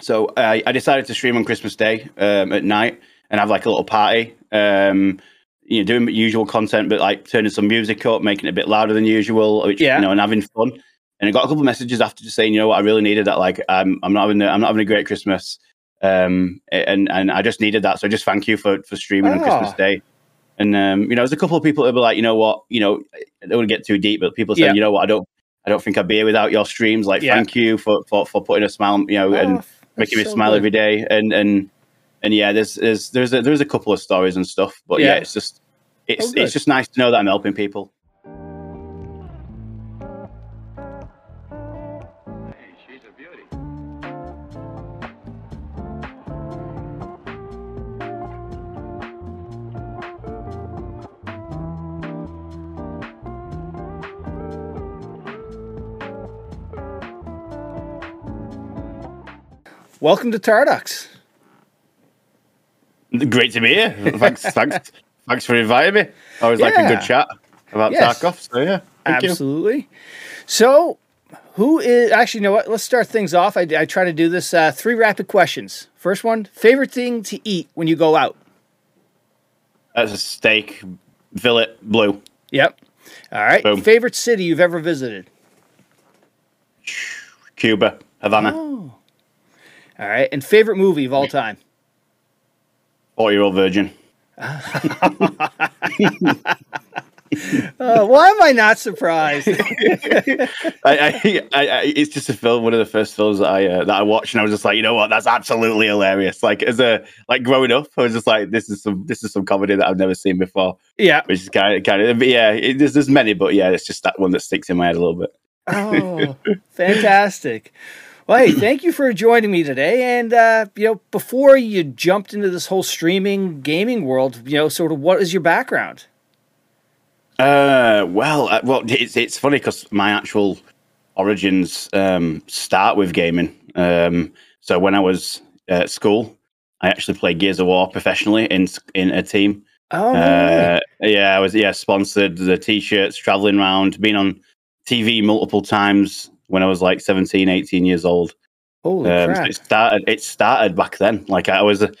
So I, I decided to stream on Christmas Day um, at night and have like a little party. Um, you know, doing usual content, but like turning some music up, making it a bit louder than usual, which Yeah. you know, and having fun. And I got a couple of messages after just saying, you know what, I really needed that. Like, I'm, I'm not having, a, I'm not having a great Christmas, um, and and I just needed that. So just thank you for for streaming on Christmas Ah. Day. And um, you know, there's a couple of people that were like, you know what, you know, I don't want to get too deep, but people saying, Yeah. you know what, I don't, I don't think I'd be here without your streams. Like, Yeah. thank you for for for putting a smile, you know, and Oh, making me so smile good. every day. And and and yeah, there's there's there's a, there's a couple of stories and stuff, but yeah, Yeah. it's just it's Oh, it's just nice to know that I'm helping people. Welcome to Tarducks. Great to be here. Thanks, thanks, thanks for inviting me. Always like a good chat about Yes. Tarkov. So yeah, thank you. Absolutely. So, who is actually? You know what? Let's start things off. I, I try to do this uh, three rapid questions. First one: favorite thing to eat when you go out. That's a steak, fillet, blue, Yep. All right. Boom. Favorite city you've ever visited. Cuba, Havana, Oh. All right. And favorite movie of all time. forty year old virgin. Uh, why am I not surprised? I, I, I, I, it's just a film, one of the first films that I uh, that I watched, and I was just like, you know what, that's absolutely hilarious. Like as a like growing up, I was just like, this is some this is some comedy that I've never seen before, yeah. which is kind of kind of yeah. It, there's there's many, but yeah, it's just that one that sticks in my head a little bit. Oh, fantastic. Well, hey, thank you for joining me today. And, uh, you know, before you jumped into this whole streaming gaming world, you know, sort of what is your background? Uh, well, uh, well, it's it's funny because my actual origins um, start with gaming. Um, so when I was at school, I actually played Gears of War professionally in in a team. Oh. Uh, yeah, I was yeah sponsored the t-shirts, traveling around, been on TV multiple times when I was like 17, 18 years old. holy Um, so crap. it started. It started back then. Like I was uh,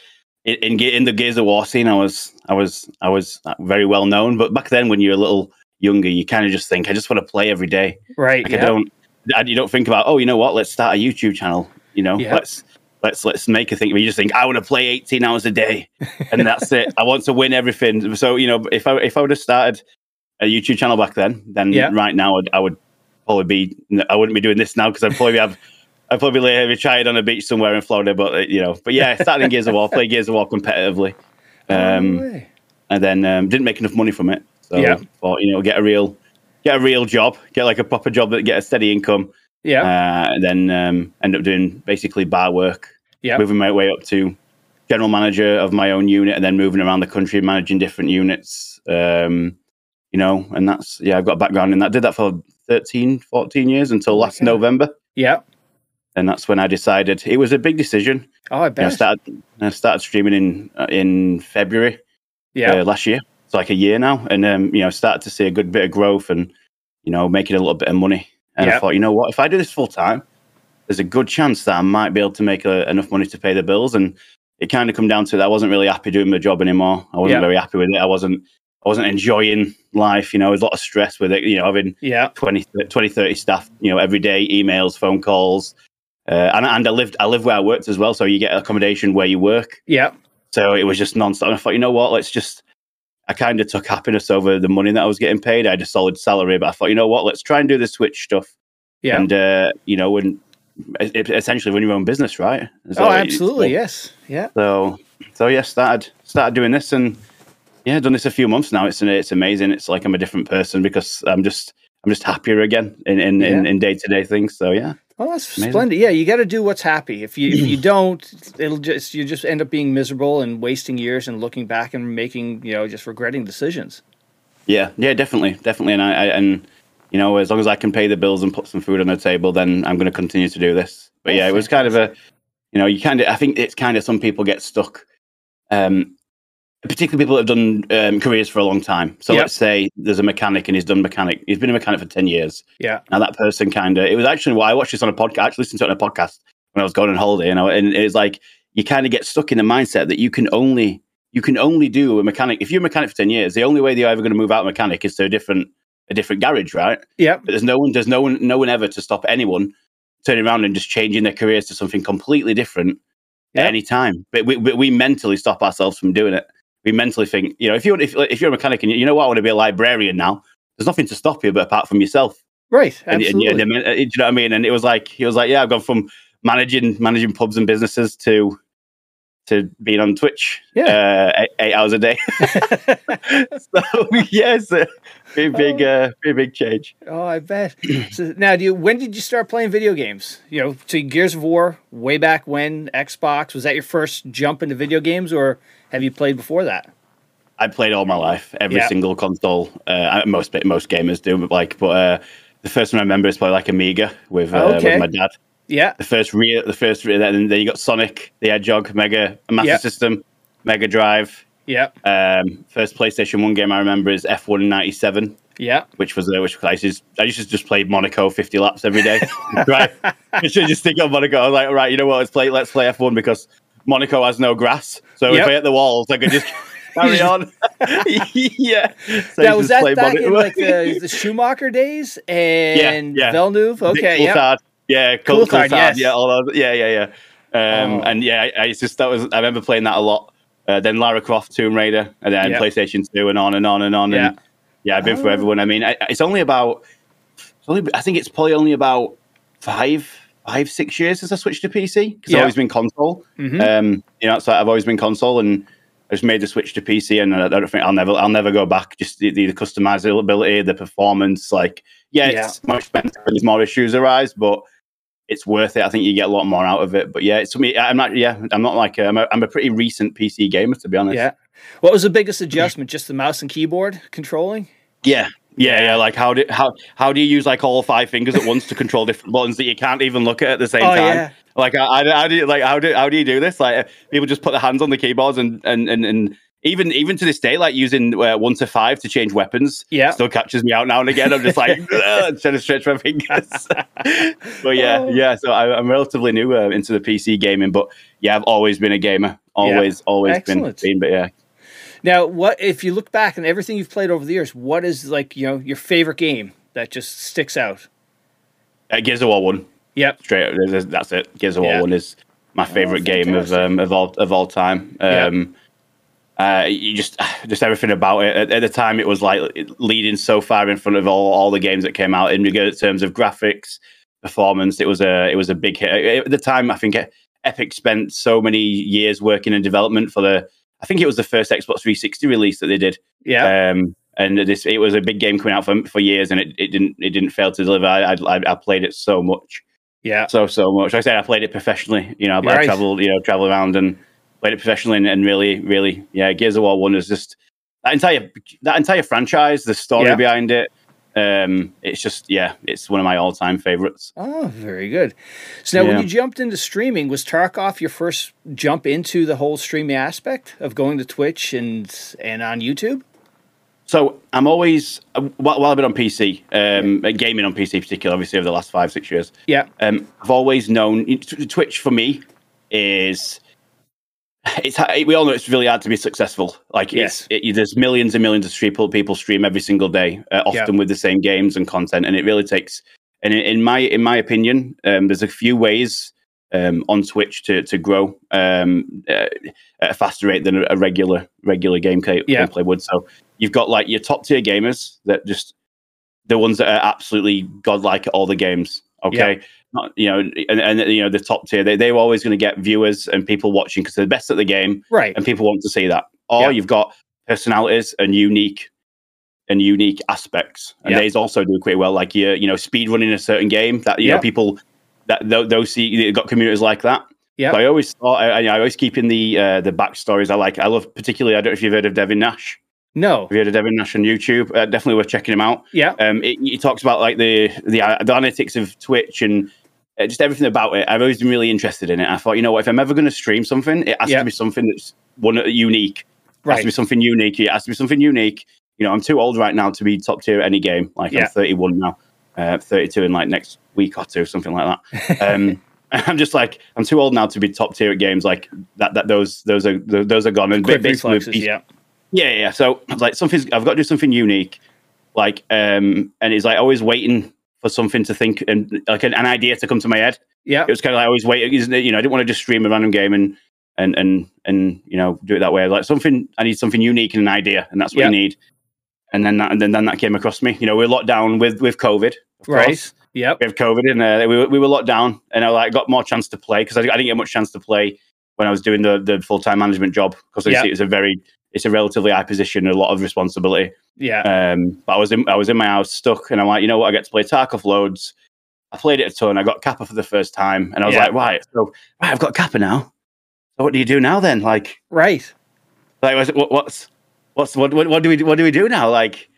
in in, the Gears of War scene. I was I was I was very well known. But back then, when you're a little younger, you kind of just think, I just want to play every day. Right. Like yeah. I don't. I, you don't think about, oh, you know what? Let's start a YouTube channel. You know, Yeah. let's let's let's make a thing. You just think, I want to play 18 hours a day, and that's it. I want to win everything. So you know, if I if I would have started a YouTube channel back then, then Yeah. right now I'd, I would probably be. I wouldn't be doing this now because I'd probably have. I'd probably be retired on a beach somewhere in Florida, but uh, you know, but yeah, started in Gears of War, played Gears of War competitively, um, way. and then um, didn't make enough money from it. So Yeah. thought, you know, get a real, get a real job, get like a proper job that get a steady income, Yeah. uh, and then um, end up doing basically bar work, yeah. moving my way up to general manager of my own unit, and then moving around the country managing different units. Um, you know, and that's yeah, I've got a background in that. Did that for 13, 14 years until last Okay. November, Yeah. and that's when I decided it was a big decision. Oh, I You know, I bet. started I started streaming in uh, in February yeah. uh, last year. It's like a year now, and um, you know, started to see a good bit of growth and you know, making a little bit of money. And Yeah. I thought, you know what, if I do this full time, there's a good chance that I might be able to make uh enough money to pay the bills. And it kind of come down to that. I wasn't really happy doing my job anymore. I wasn't Yeah. very happy with it. I wasn't. I wasn't enjoying life. You know, there's a lot of stress with it. You know, having yeah. 20, 20 30 staff. You know, every day, emails, phone calls. Uh, and, and I lived, I lived where I worked as well, so you get accommodation where you work. Yeah. So it was just nonstop. And I thought, you know what? Let's just. I kind of took happiness over the money that I was getting paid. I had a solid salary, but I thought, you know what? Let's try and do the switch stuff. Yeah. And uh, you know, when it, essentially run your own business, right? So oh, absolutely. Yes. Yeah. so, so yeah, started started doing this, and yeah, done this a few months now. It's it's amazing. It's like I'm a different person because I'm just I'm just happier again in in in, Yeah. in day to day things. So yeah, Well, that's Amazing. splendid. Yeah, you got to do what's happy. If you if you don't, it'll just you just end up being miserable and wasting years and looking back and making you know just regretting decisions. Yeah, yeah, definitely, definitely, and I, I and you know, as long as I can pay the bills and put some food on the table, then I'm going to continue to do this. But Oh, yeah, it was kind of a, you know, you kind of, I think it's kind of some people get stuck, um, particularly people that have done um, careers for a long time. So Yep. let's say there's a mechanic and he's done mechanic, he's been a mechanic for ten years. Yeah. Now that person kind of, it was actually, well, I watched this on a podcast, I actually listened to it on a podcast. when I was going on holiday, you know, and it's like you kind of get stuck in the mindset that you can only you can only do a mechanic if you're a mechanic for ten years. The only way that you're ever going to move out of mechanic is to a different a different garage, right? Yeah. But there's no one, there's no one, no one ever to stop anyone turning around and just changing their careers to something completely different Yeah. at any time. But we, we, we mentally stop ourselves from doing it. We mentally think, you know, if you if, if you're a mechanic and you, you know what, I want to be a librarian now. There's nothing to stop you, but apart from yourself. Right. And, and, Absolutely. yeah, and, uh, do you know what I mean? And it was like he was like, yeah, I've gone from managing managing pubs and businesses to to being on Twitch, Yeah. uh, eight, eight hours a day. so yes, a pretty big, uh, pretty big change. oh, I bet. so now, do you? When did you start playing video games? You know, to Gears of War, way back when, Xbox. Was that your first jump into video games, or have you played before that? I played all my life, every Yeah. single console. Uh, most most gamers do, but like, but uh, the first one I remember is probably like Amiga with, uh, Okay. with my dad. Yeah. The first real, the first real, then then you got Sonic, the Hedgehog, Mega Master Yeah. System, Mega Drive. Yeah. Um, first PlayStation One game I remember is F1 '97, Yeah. which was uh, which I used, to, I used to just play Monaco 50 laps every day. right, I should just stick on Monaco. I was like, right, you know what? Let's play let's play F1 because Monaco has no grass, so Yep. if I hit the walls, I could just carry on. yeah, so That was that back in like the, the Schumacher days and yeah. Villeneuve. Okay. Yeah. Yeah, cool, Coulthard, yes. Yeah, all those, yeah, yeah, yeah. Um, Oh. And yeah, I, I used that was I remember playing that a lot. Uh, then Lara Croft, Tomb Raider, and then Yeah. PlayStation Two, and on and on and on. Yeah. And yeah, I've been for Oh. everyone. I mean, I, it's only about, it's only, I think it's probably only about five, five, six years since I switched to PC because Yeah. I've always been console. Mhm. Um, you know, so I've always been console, and I just made the switch to PC, and I don't think I'll never, I'll never go back. Just the, the customizability, the performance, like yeah, it's more expensive and more issues arise, but it's worth it. I think you get a lot more out of it. But yeah, it's me. I'm not. Yeah, I'm not like a, I'm, a, I'm a pretty recent PC gamer to be honest. Yeah. What was the biggest adjustment? Just the mouse and keyboard controlling? yeah, yeah, yeah. Like how do how how do you use like all five fingers at once to control different buttons that you can't even look at at the same Oh, time? yeah. Like how, how do- how do you like how do how do you do this? Like people just put their hands on the keyboards and and and. and even even to this day, like using uh, one to five to change weapons, Yeah. still catches me out now and again. I'm just like trying to stretch my fingers. but yeah, Oh. yeah. So I, I'm relatively new uh, into the PC gaming, but yeah, I've always been a gamer. Always, always been, Excellent. been. But yeah, Now, what if you look back and everything you've played over the years? What is like you know your favorite game that just sticks out? uh, Gears of War one. Yep. straight up. That's it. Gears of War Yeah. Oh, One is my favorite game of um, of all of all time. Yeah. Um, uh, you just just everything about it. At, at the time, it was like leading so far in front of all, all the games that came out in in terms of graphics, performance. It was a it was a big hit at the time. I think Epic spent so many years working in development for the. I think it was the first Xbox 360 release that they did. Yeah. Um, and this it was a big game coming out for for years, and it, it didn't it didn't fail to deliver. I, I I played it so much yeah. so so much. Like I said I played it professionally. You know, I traveled, you know, travel around and played it professionally, and, and really, really, yeah. Gears of War One is just that entire that entire franchise, the story Yeah. behind it. Um, it's just yeah, it's one of my all time favorites. Oh, very good. So now, when you jumped into streaming, was Tarkov your first jump into the whole streaming aspect of going to Twitch and and on YouTube? So I'm always uh, while, I've been on PC, um, gaming on PC, particularly obviously over the last five six years. Yeah. um, I've always known Twitch for me is it's we all know it's really hard to be successful. Like Yes. it's it, there's millions and millions of people people stream every single day, uh, often with the same games and content, and it really takes. And in, in my in my opinion, um, there's a few ways um, on Twitch to to grow um, uh, at a faster rate than a, a regular regular game play, Yeah. gameplay would. So you've got like your top tier gamers that just the ones that are absolutely godlike at all the games. Okay, not you know, and, and you know the top tier. They they're always going to get viewers and people watching because they're the best at the game, Right. and people want to see that. Or Yeah. you've got personalities and unique and unique aspects, and Yeah. these also do quite well. Like you you know, speed running a certain game that you Yeah. know people that tho- those see you've got communities like that. Yeah. So I always thought I, I always keep in the uh, the backstories. I like I love particularly. I don't know if you've heard of Devin Nash. No. Have you heard of Devin Nash on YouTube? Uh, definitely worth checking him out. Yeah. Um, it, talks about like the the, uh, the analytics of Twitch and uh, just everything about it. I've always been really interested in it. I thought, you know what, if I'm ever going to stream something, it has Yeah. to be something that's one unique. It has to be something unique. It has to be something unique. You know, I'm too old right now to be top tier at any game. Like Yeah. I'm 31 now, uh, 32 in like next week or two, something like that. Um, I'm just like I'm too old now to be top tier at games like that. That those those are those are gone and Quick reflexes, yeah. Yeah, yeah. So I was like, something's I've got to do something unique, like, um, and it's like always waiting for something to think and like an, an idea to come to my head. Yeah. It was kind of like always wait, isn't it? You know, I didn't want to just stream a random game and and and and you know do it that way. Like something, I need something unique and an idea, and that's what Yeah. you need. And then that, and then, then that came across me. You know, we are locked down with with COVID, of Right. course. Yep. We have COVID, and uh, we were, we were locked down, and I like got more chance to play because I, I didn't get much chance to play when I was doing the the full time management job because it was a very it's a relatively high position, a lot of responsibility. Yeah. Um, but I was in I was in my house stuck, and I'm like, you know what? I get to play Tarkov loads. I played it a ton. I got Kappa for the first time, and I was Yeah. like, right, so right, I've got Kappa now. So what do you do now then? Like, right. like what's what, what's what's what, what what do we what do we do now? Like,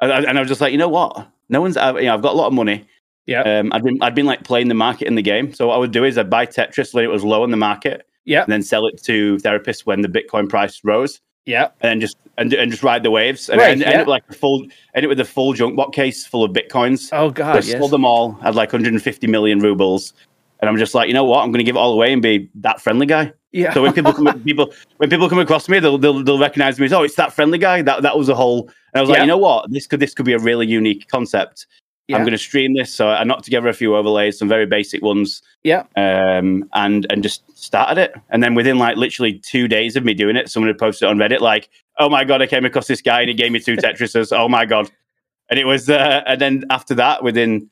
and I, was just like, you know what? No one's I've, you know I've got a lot of money. Yeah. Um, I'd been I'd been like playing the market in the game. So what I would do is I'd buy Tetris when it was low in the market, Yeah. and then sell it to therapists when the Bitcoin price rose Yeah. and then just and, and just ride the waves and Right, end, yeah. end up like a full end it with a full junk box case full of bitcoins. Oh god. I God. sold them all. Had like 150 million rubles, and I'm just like, you know what? I'm going to give it all away and be that friendly guy. Yeah. So when people come people when people come across me, they'll they'll, they'll recognize me as oh, it's that friendly guy. That that was a whole. And I was like, you know what? This could this could be a really unique concept. Yeah. I'm going to stream this. So I knocked together a few overlays, some very basic ones, Yeah. um, and and just started it. And then within like literally two days of me doing it, someone had posted it on Reddit like, "Oh my god, I came across this guy and he gave me two Tetrises. Oh my god!" And it was, uh, and then after that, within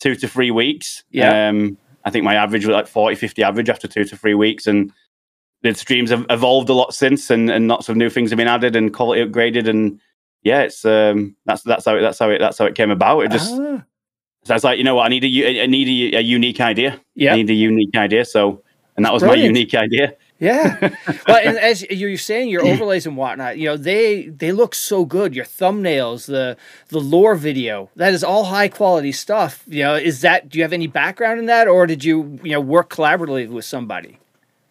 two to three weeks, Yeah. um, I think my average was like 40, 50 average after two to three weeks, and the streams have evolved a lot since, and, and lots of new things have been added and quality upgraded, and yeah, it's um, that's that's how it, that's how it that's how it came about. It just Ah, so I was like, you know what, I need a I need a, a unique idea. I yeah. need a unique idea. So, and that was Brilliant. my unique idea. Yeah. well, and as you're saying, your overlays and whatnot, you know, they they look so good. Your thumbnails, the the lore video, that is all high quality stuff. You know, is that? Do you have any background in that, or did you you know work collaboratively with somebody?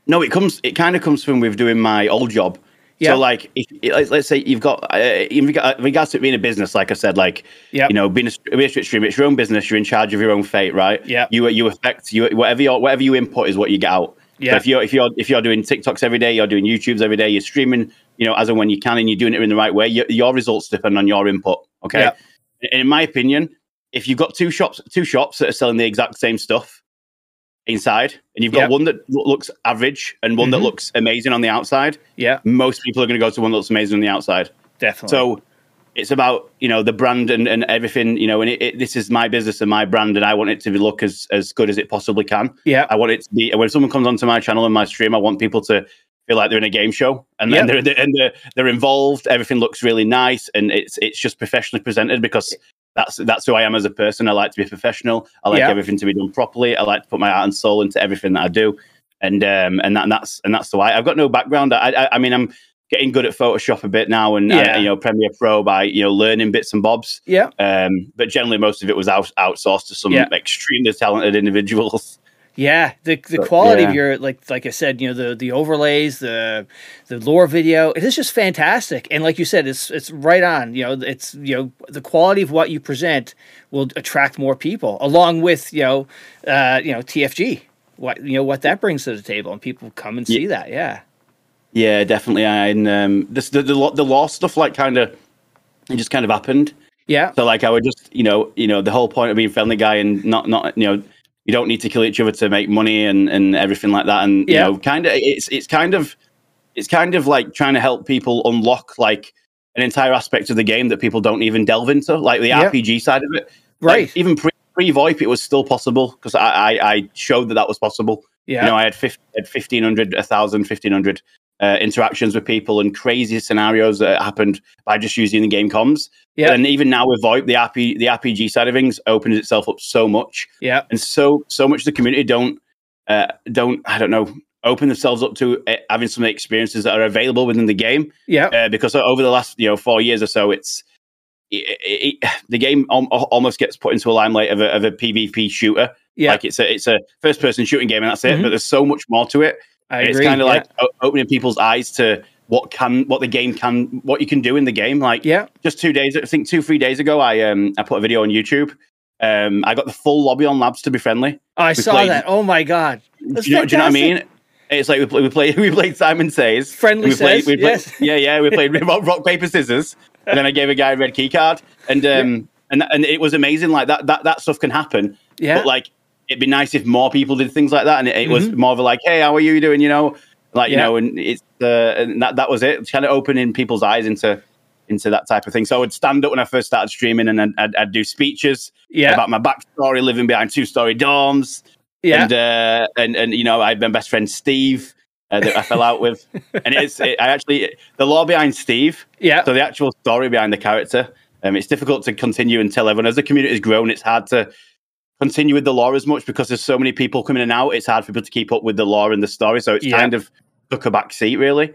No, it comes. It kind of comes from with doing my old job. Yeah. So, like, if let's- let's say you've got uh, in in regards to it being a business, like I said, like Yeah. you know, being a, being a Twitch streamer, it's your own business. You're in charge of your own fate, right? Yeah. You you affect you whatever you whatever you input is what you get out. Yeah. So if you're if you're if you're doing TikToks every day, you're doing YouTubes every day, you're streaming, you know, as and when you can, and you're doing it in the right way. Your, your results depend on your input. Okay. Yeah. In my opinion, if you've got two shops, two shops that are selling the exact same stuff inside, and you've got Yeah. one that looks average and one Mhm. that looks amazing on the outside, Yeah, most people are going to go to one that looks amazing on the outside. definitely. So it's about you know the brand and, and everything you know and it, it, this is my business and my brand and i want it to look as, as good as it possibly can yeah, i want it to be when someone comes onto my channel and my stream i want people to feel like they're in a game show and then Yeah. they're, and they're, they're involved everything looks really nice and it's it's just professionally presented because that's that's who i am as a person. I like to be professional. I like Yeah. everything to be done properly. I like to put my heart and soul into everything that i do. And um and, that, and that's and that's the why. I've got no background. I, I i mean i'm getting good at photoshop a bit now and Yeah. you know premiere pro by you know learning bits and bobs. Yeah, um but generally most of it was out, outsourced to some Yeah. extremely talented individuals yeah. The the But, quality of your like like I said, you know, the the overlays, the the lore video, it is just fantastic. And like you said, it's it's right on. You know, it's you know the quality of what you present will attract more people, along with you know, uh, you know TFG. What you know what that brings to the table, and people come and see that. Yeah, Yeah, definitely. And um, this, the the the lore stuff, like, kind of, it just kind of happened. yeah, So, like, I would just, you know, you know, the whole point of being friendly guy and not, not, you know, you don't need to kill each other to make money and and everything like that. And Yeah. you know, kind of, it's it's kind of, it's kind of like trying to help people unlock like an entire aspect of the game that people don't even delve into, like the Yeah. RPG side of it. right. Like, even pre pre VoIP, it was still possible because I, I I showed that that was possible. yeah, You know, I had, 50, had 1,500, 1,000, 1,500 uh, interactions with people and crazy scenarios that happened by just using the game comms. Yeah. And even now with VoIP, the RP, the RPG side of things opens itself up so much, yeah, and so so much the community don't uh, don't I don't know open themselves up to uh, having some experiences that are available within the game yeah, uh, because over the last you know four years or so, it's it, it, it- the game al- almost gets put into a limelight of a, of a PvP shooter. yeah. Like it's a it's a first person shooting game and that's it. Mhm. But there's so much more to it. I it's agree. kind of yeah. like opening people's eyes to what can what the game can what you can do in the game. Like yeah, just two days, I think two three days ago, I um I put a video on YouTube Um, I got the full lobby on labs to be friendly. Oh, I We saw played- that. Oh my god. That's Do you, know, do you know what I mean? It's like we play, we play we played Simon Says. Friendly we played, Says, we played, yes. Yeah, yeah. We played rock, rock paper scissors, and then I gave a guy a red key card, and um and and it was amazing. Like that that that stuff can happen. Yeah. But like it'd be nice if more people did things like that, and it, it was Mhm. more of a like, hey, how are you doing? You know, like you Yeah. know, and it's uh, and that that was it. Kind of opening people's eyes into into that type of thing. So I would stand up when I first started streaming, and then I'd, I'd do speeches Yeah. about my backstory, living behind two story dorms, yeah. and uh, and and you know, I had my best friend Steve uh, that I fell out with, and it's it, I actually the lore behind Steve. yeah. So the actual story behind the character, um, it's difficult to continue and tell everyone. As the community has grown, it's hard to continue with the lore as much because there's so many people coming in and out. It's hard for people to keep up with the lore and the story. So it's Yeah. kind of took a back seat, really.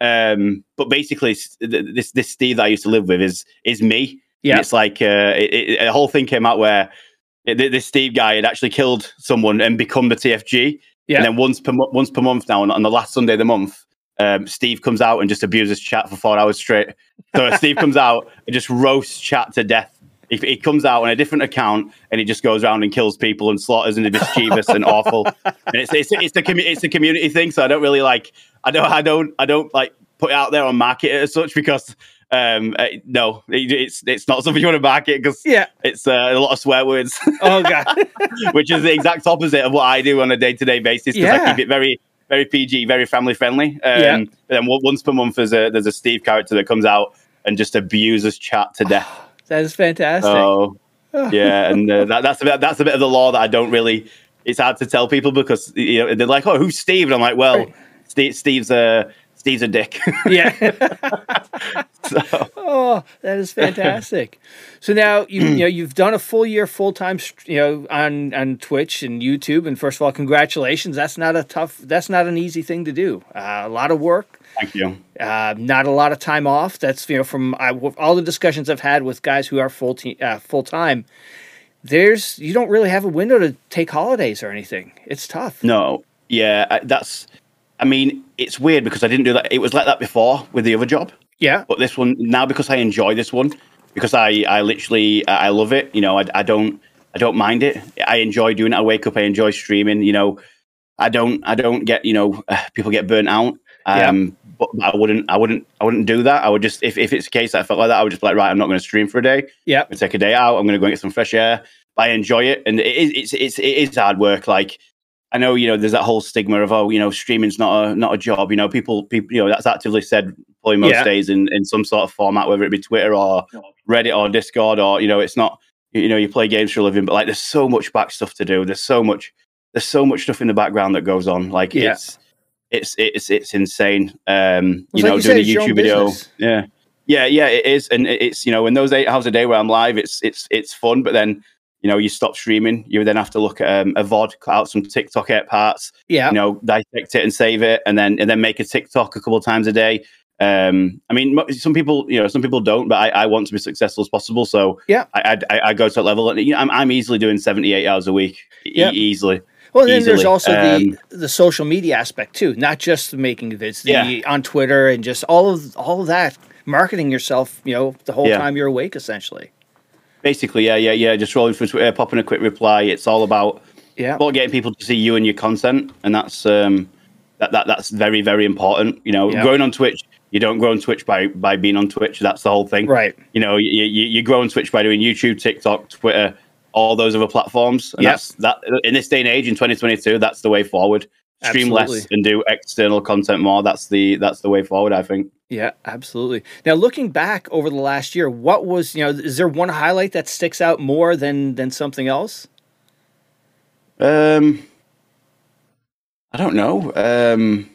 Um, but basically, this this Steve that I used to live with is is me. Yeah. And it's like uh, it, it, a whole thing came out where it, this Steve guy had actually killed someone and become the TFG. Yeah. And then once per once per month now, on, on the last Sunday of the month, um, Steve comes out and just abuses chat for four hours straight. So Steve comes out and just roasts chat to death. He, he comes out on a different account and he just goes around and kills people and slaughters and is mischievous and awful. And it's it's it's the commu- it's the community thing. So I don't really like I don't I don't I don't like put it out there on market as such because um uh, no it, it's it's not something you want to market because yeah. it's uh, a lot of swear words, Oh god. which is the exact opposite of what I do on a day to day basis because I keep it very very PG, very family friendly. Um, Yeah. But then once per month, there's a there's a Steve character that comes out and just abuses chat to death. That is fantastic. So yeah, and uh, that, that's a bit that's a bit of the lore that I don't really. It's hard to tell people because you know they're like, "Oh, who's Steve?" And I'm like, "Well, Right. Steve, Steve's a Steve's a dick." yeah. so, Oh, that is fantastic. so now you you know you've done a full year full time you know on on Twitch and YouTube and first of all congratulations. That's not a tough that's not an easy thing to do. Uh, a lot of work. Thank you. Uh, not a lot of time off. That's you know from I, all the discussions I've had with guys who are full te- uh, full time. There's you don't really have a window to take holidays or anything. It's tough. No, yeah, I- that's. I mean, it's weird because I didn't do that. It was like that before with the other job. Yeah, but this one now because I enjoy this one because I I literally I love it. You know, I, I don't I don't mind it. I enjoy doing it. I wake up, I enjoy streaming. You know, I don't I don't get you know uh, people get burnt out. Yeah. Um, but I wouldn't I wouldn't I wouldn't do that. I would just if, if it's a case that I felt like that, I would just be like right, I'm not going to stream for a day. yeah, I'm take a day out. I'm gonna go and get some fresh air. But I enjoy it, and it is it's it's it is hard work. Like I know you know there's that whole stigma of oh you know streaming's not a not a job. You know people people you know that's actively said probably most Yeah. days in in some sort of format, whether it be Twitter or Reddit or Discord or you know it's not you know you play games for a living, but like there's so much back stuff to do. There's so much there's so much stuff in the background that goes on. Like Yeah. it's it's it's it's insane. Um, It's you like know you doing a it's your own YouTube video, business. yeah. Yeah, yeah, it is, and it's you know in those eight hours a day where I'm live, it's it's it's fun. But then you know you stop streaming, you then have to look at um, a VOD, cut out some TikTok edit parts, yeah. you know, dissect it and save it, and then and then make a TikTok a couple of times a day. Um, I mean, some people, you know, some people don't, but I, I want to be successful as possible. So Yeah. I I, I go to that level, and you know, I'm I'm easily doing 78 hours a week, e- Yeah. easily. Well, then there's also Um, the the social media aspect too, not just the making vids, the Yeah. on Twitter and just all of all of that marketing yourself, you know, the whole Yeah. time you're awake, essentially. Basically, yeah, yeah, yeah. Just rolling for Twitter, popping a quick reply. It's all about Yeah, about getting people to see you and your content, and that's um, that, that that's very very important. You know, Yeah. growing on Twitch, you don't grow on Twitch by by being on Twitch. That's the whole thing, right. You know, you you, you grow on Twitch by doing YouTube, TikTok, Twitter, all those other platforms. And that's that in this day and age in 2022, that's the way forward. Stream less and do external content more. That's the that's the way forward. I think. Yeah, absolutely. Now, looking back over the last year, what was you know, is there one highlight that sticks out more than than something else? Um, I don't know. Um,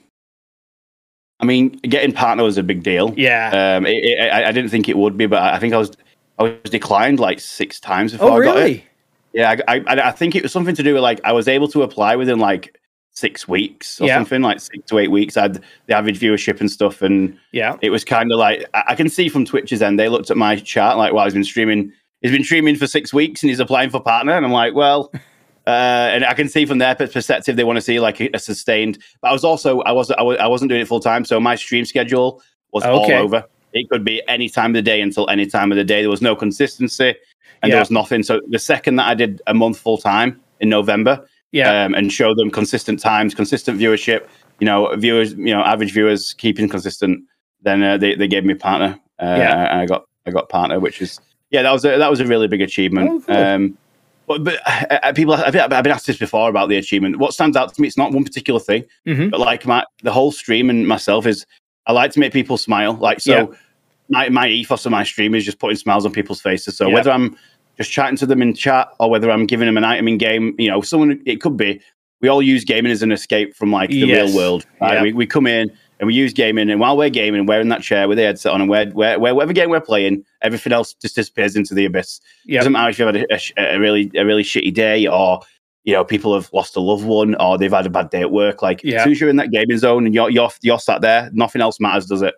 I mean, getting partner was a big deal. Yeah. Um, it, it, I, I didn't think it would be, but I think I was I was declined like six times before oh, I got it. really? Yeah, I, I I think it was something to do with like I was able to apply within like six weeks or Yeah. something, like six to eight weeks. I had the average viewership and stuff, and Yeah. it was kind of like I, I can see from Twitch's end they looked at my chart like, "Well, he's been streaming, he's been streaming for six weeks, and he's applying for partner." And I'm like, "Well." Uh, and I can see from their perspective, they want to see like a, a sustained. But I was also I was I, was, I wasn't doing it full time, so my stream schedule was Okay. all over. It could be any time of the day until any time of the day. There was no consistency and Yeah. there was nothing. So the second that I did a month full time in November, Yeah. um, and show them consistent times, consistent viewership, you know, viewers, you know, average viewers keeping consistent, then uh, they, they gave me partner. Uh, Yeah. and I got I got partner, which is yeah, that was a, that was a really big achievement. Oh, cool. um, but but uh, uh, people, I've been, I've been asked this before about the achievement. What stands out to me, it's not one particular thing, Mhm. but like my the whole stream and myself is I like to make people smile. Like so, Yeah. my my ethos of my stream is just putting smiles on people's faces. So Yeah. whether I'm just chatting to them in chat or whether I'm giving them an item in game, you know, someone it could be. We all use gaming as an escape from like the Yes. real world. Right? Yeah. We, we come in and we use gaming, and while we're gaming, we're in that chair with the headset on, and we're, we're, we're whatever game we're playing, everything else just disappears into the abyss. Yeah. Doesn't matter if you've had a, a a really a really shitty day or you know people have lost a loved one or they've had a bad day at work. Like Yeah. as soon as you're in that gaming zone and you're you're you're sat there, nothing else matters, does it?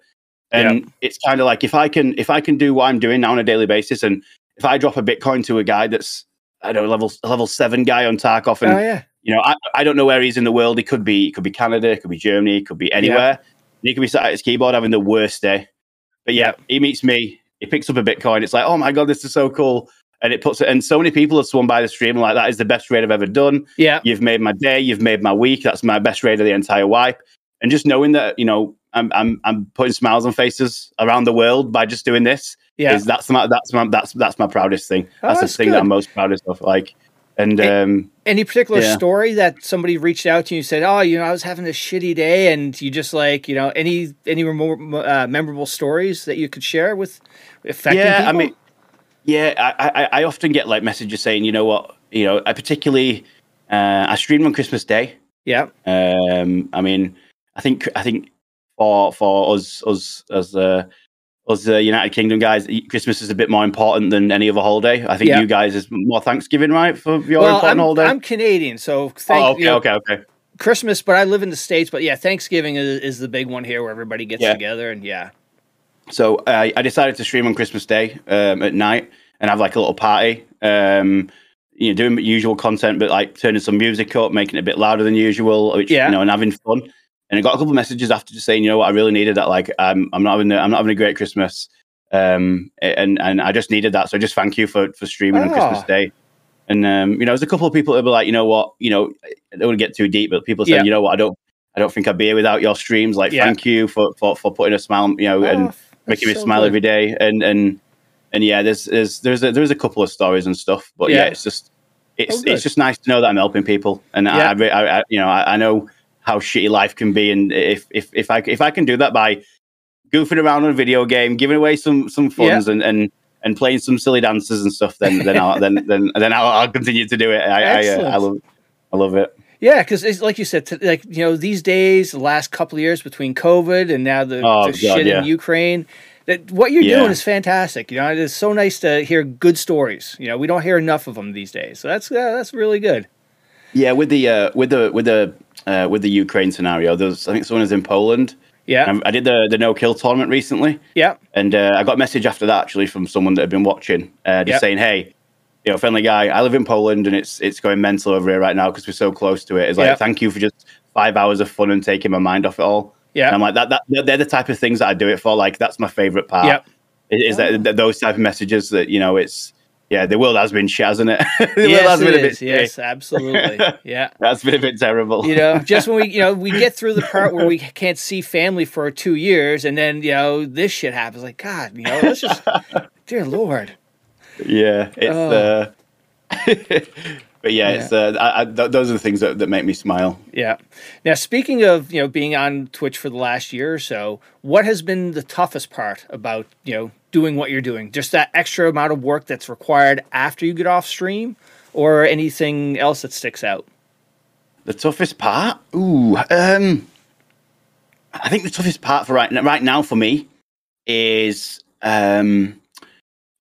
And it's kind of like if I can if I can do what I'm doing now on a daily basis, and if I drop a Bitcoin to a guy that's I don't know level level seven guy on Tarkov, and Oh yeah. you know I, I don't know where he's in the world. He could be it could be Canada, it could be Germany, it could be anywhere. He could be sat at his keyboard having the worst day. But yeah, he meets me. He picks up a Bitcoin. It's like, oh my god, this is so cool. And it puts it. And so many people have swum by the stream like that is the best raid I've ever done. Yeah. You've made my day. You've made my week. That's my best raid of the entire wipe. And just knowing that you know I'm I'm I'm putting smiles on faces around the world by just doing this Yeah. is that's my that's my that's that's my proudest thing. Oh, That's the that's thing that. I'm most proudest of. Like, and um, Any particular Yeah. story that somebody reached out to you and said, "Oh, you know, I was having a shitty day," and you just like, you know, any any remo- uh, memorable stories that you could share with affecting yeah, I mean, yeah, I, I I often get like messages saying, you know what, you know, I particularly uh, I streamed on Christmas Day. yeah, Um, I mean, I think I think for for us us as uh, us uh, United Kingdom guys, Christmas is a bit more important than any other holiday. I think Yeah. you guys is more Thanksgiving, right, for your well, important I'm, holiday. I'm Canadian, so thank oh, okay, you know, okay, okay. Christmas, but I live in the states. But yeah, Thanksgiving is, is the big one here, where everybody gets Yeah. together, and yeah, So I I decided to stream on Christmas Day um, at night and have like a little party. Um, you know, doing usual content, but like turning some music up, making it a bit louder than usual, which Yeah. you know, and having fun. And I got a couple of messages after just saying, you know what, I really needed that. Like, I'm I'm not having a, I'm not having a great Christmas, um, and and I just needed that. So just thank you for for streaming on Christmas Oh. Day. And um, you know, there's a couple of people that were like, you know what, you know, I don't want to get too deep, but people saying, Yeah. you know what, I don't, I don't think I'd be here without your streams. Like, Yeah. thank you for for for putting a smile, you know, and Oh, that's making me so smile good. every day and and and yeah there's there's there's a, there's a couple of stories and stuff but yeah, Yeah. it's just it's Oh, it's just nice to know that I'm helping people and I, Yeah. I, I, you know I, I know how shitty life can be and if if if I if I can do that by goofing around on a video game giving away some some funds and and and playing some silly dances and stuff then then I'll then then then I'll, I'll continue to do it I I, uh, I love I love it Yeah, because it's like you said, t- like you know, these days, the last couple of years between COVID and now the, Oh, the God, shit yeah. in Ukraine, that what you're Yeah. doing is fantastic. You know, it is so nice to hear good stories. You know, we don't hear enough of them these days, so that's uh, that's really good. yeah with the uh, with the with the uh, with the Ukraine scenario there's I think someone is in Poland Yeah, I did the the no kill tournament recently, yeah, and uh, I got a message after that actually from someone that had been watching, uh, just Yep. saying, "Hey, you know, friendly guy, I live in Poland, and it's it's going mental over here right now because we're so close to it. It's like, Yep. thank you for just five hours of fun and taking my mind off it all. yeah. And I'm like, that, that they're the type of things that I do it for. Like, that's my favorite part. Yep. Is, that, those type of messages that you know, it's yeah, the world has been shit, hasn't it? the world yes, has it been a bit is. Yes, absolutely. Yeah. That's been a bit terrible. You know, just when we, you know, we get through the part where we can't see family for two years, and then you know this shit happens. Like God, you know, let's just, dear Lord. Yeah, it's. Oh. Uh, but yeah, it's. Uh, I, I, th- those are the things that, that make me smile. Yeah. Now, speaking of you know being on Twitch for the last year or so, what has been the toughest part about you know doing what you're doing? Just that extra amount of work that's required after you get off stream, or anything else that sticks out? The toughest part, ooh, um, I think the toughest part for right right now for me is um,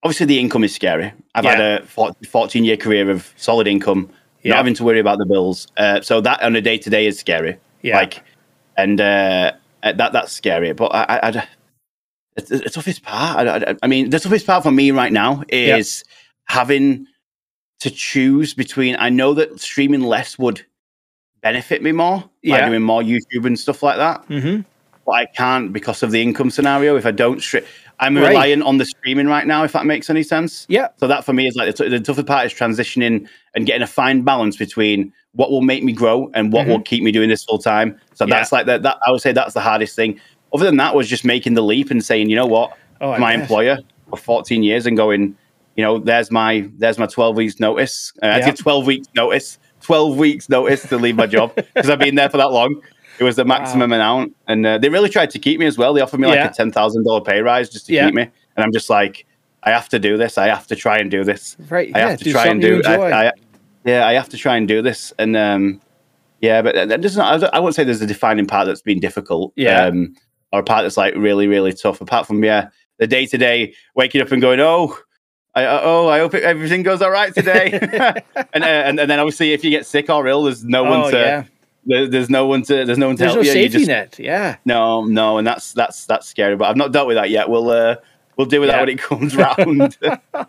obviously the income is scary. I've had a 14 year career of solid income, Yeah. not having to worry about the bills. Uh, so that on a day to day is scary. Yeah. Like, and uh, that that's scary. But I, I, I the toughest part. I, I, I mean, the toughest part for me right now is having to choose between. I know that streaming less would benefit me more, Yeah. like doing more YouTube and stuff like that. Mm-hmm. but I can't because of the income scenario. If I don't, stri- I'm Right. reliant on the streaming right now. If that makes any sense. Yeah. So that for me is like the, t- the tougher part is transitioning and getting a fine balance between what will make me grow and what will keep me doing this full time. So Mm-hmm. Yeah. that's like that, that. I would say that's the hardest thing. Other than that, was just making the leap and saying, you know what, Oh, my employer for 14 years and going, you know, there's my there's my 12 weeks notice. Uh, I Yeah. did 12 weeks notice. 12 weeks notice to leave my job because I've been there for that long. It was the maximum amount, and uh, they really tried to keep me as well. They offered me like Yeah. a ten thousand dollar pay rise just to Yeah. keep me, and I'm just like, I have to do this. I have to try and do this. Right. I yeah. have to try and do. I, I, yeah, I have to try and do this, and um, yeah, but doesn't. I, don't- I won't say there's a defining part that's been difficult. Yeah. Um, or a part that's like really, really tough. Apart from yeah, the day to day waking up and going, oh. I, oh, I hope everything goes all right today. and, uh, and and then obviously, if you get sick or ill, there's no oh one to yeah. There, there's no one to there's no one to There's help you. You safety just- net. Yeah. No, no, and that's that's that's scary. But I've not dealt with that yet. We'll uh, we'll deal with Yeah. that when it comes round. you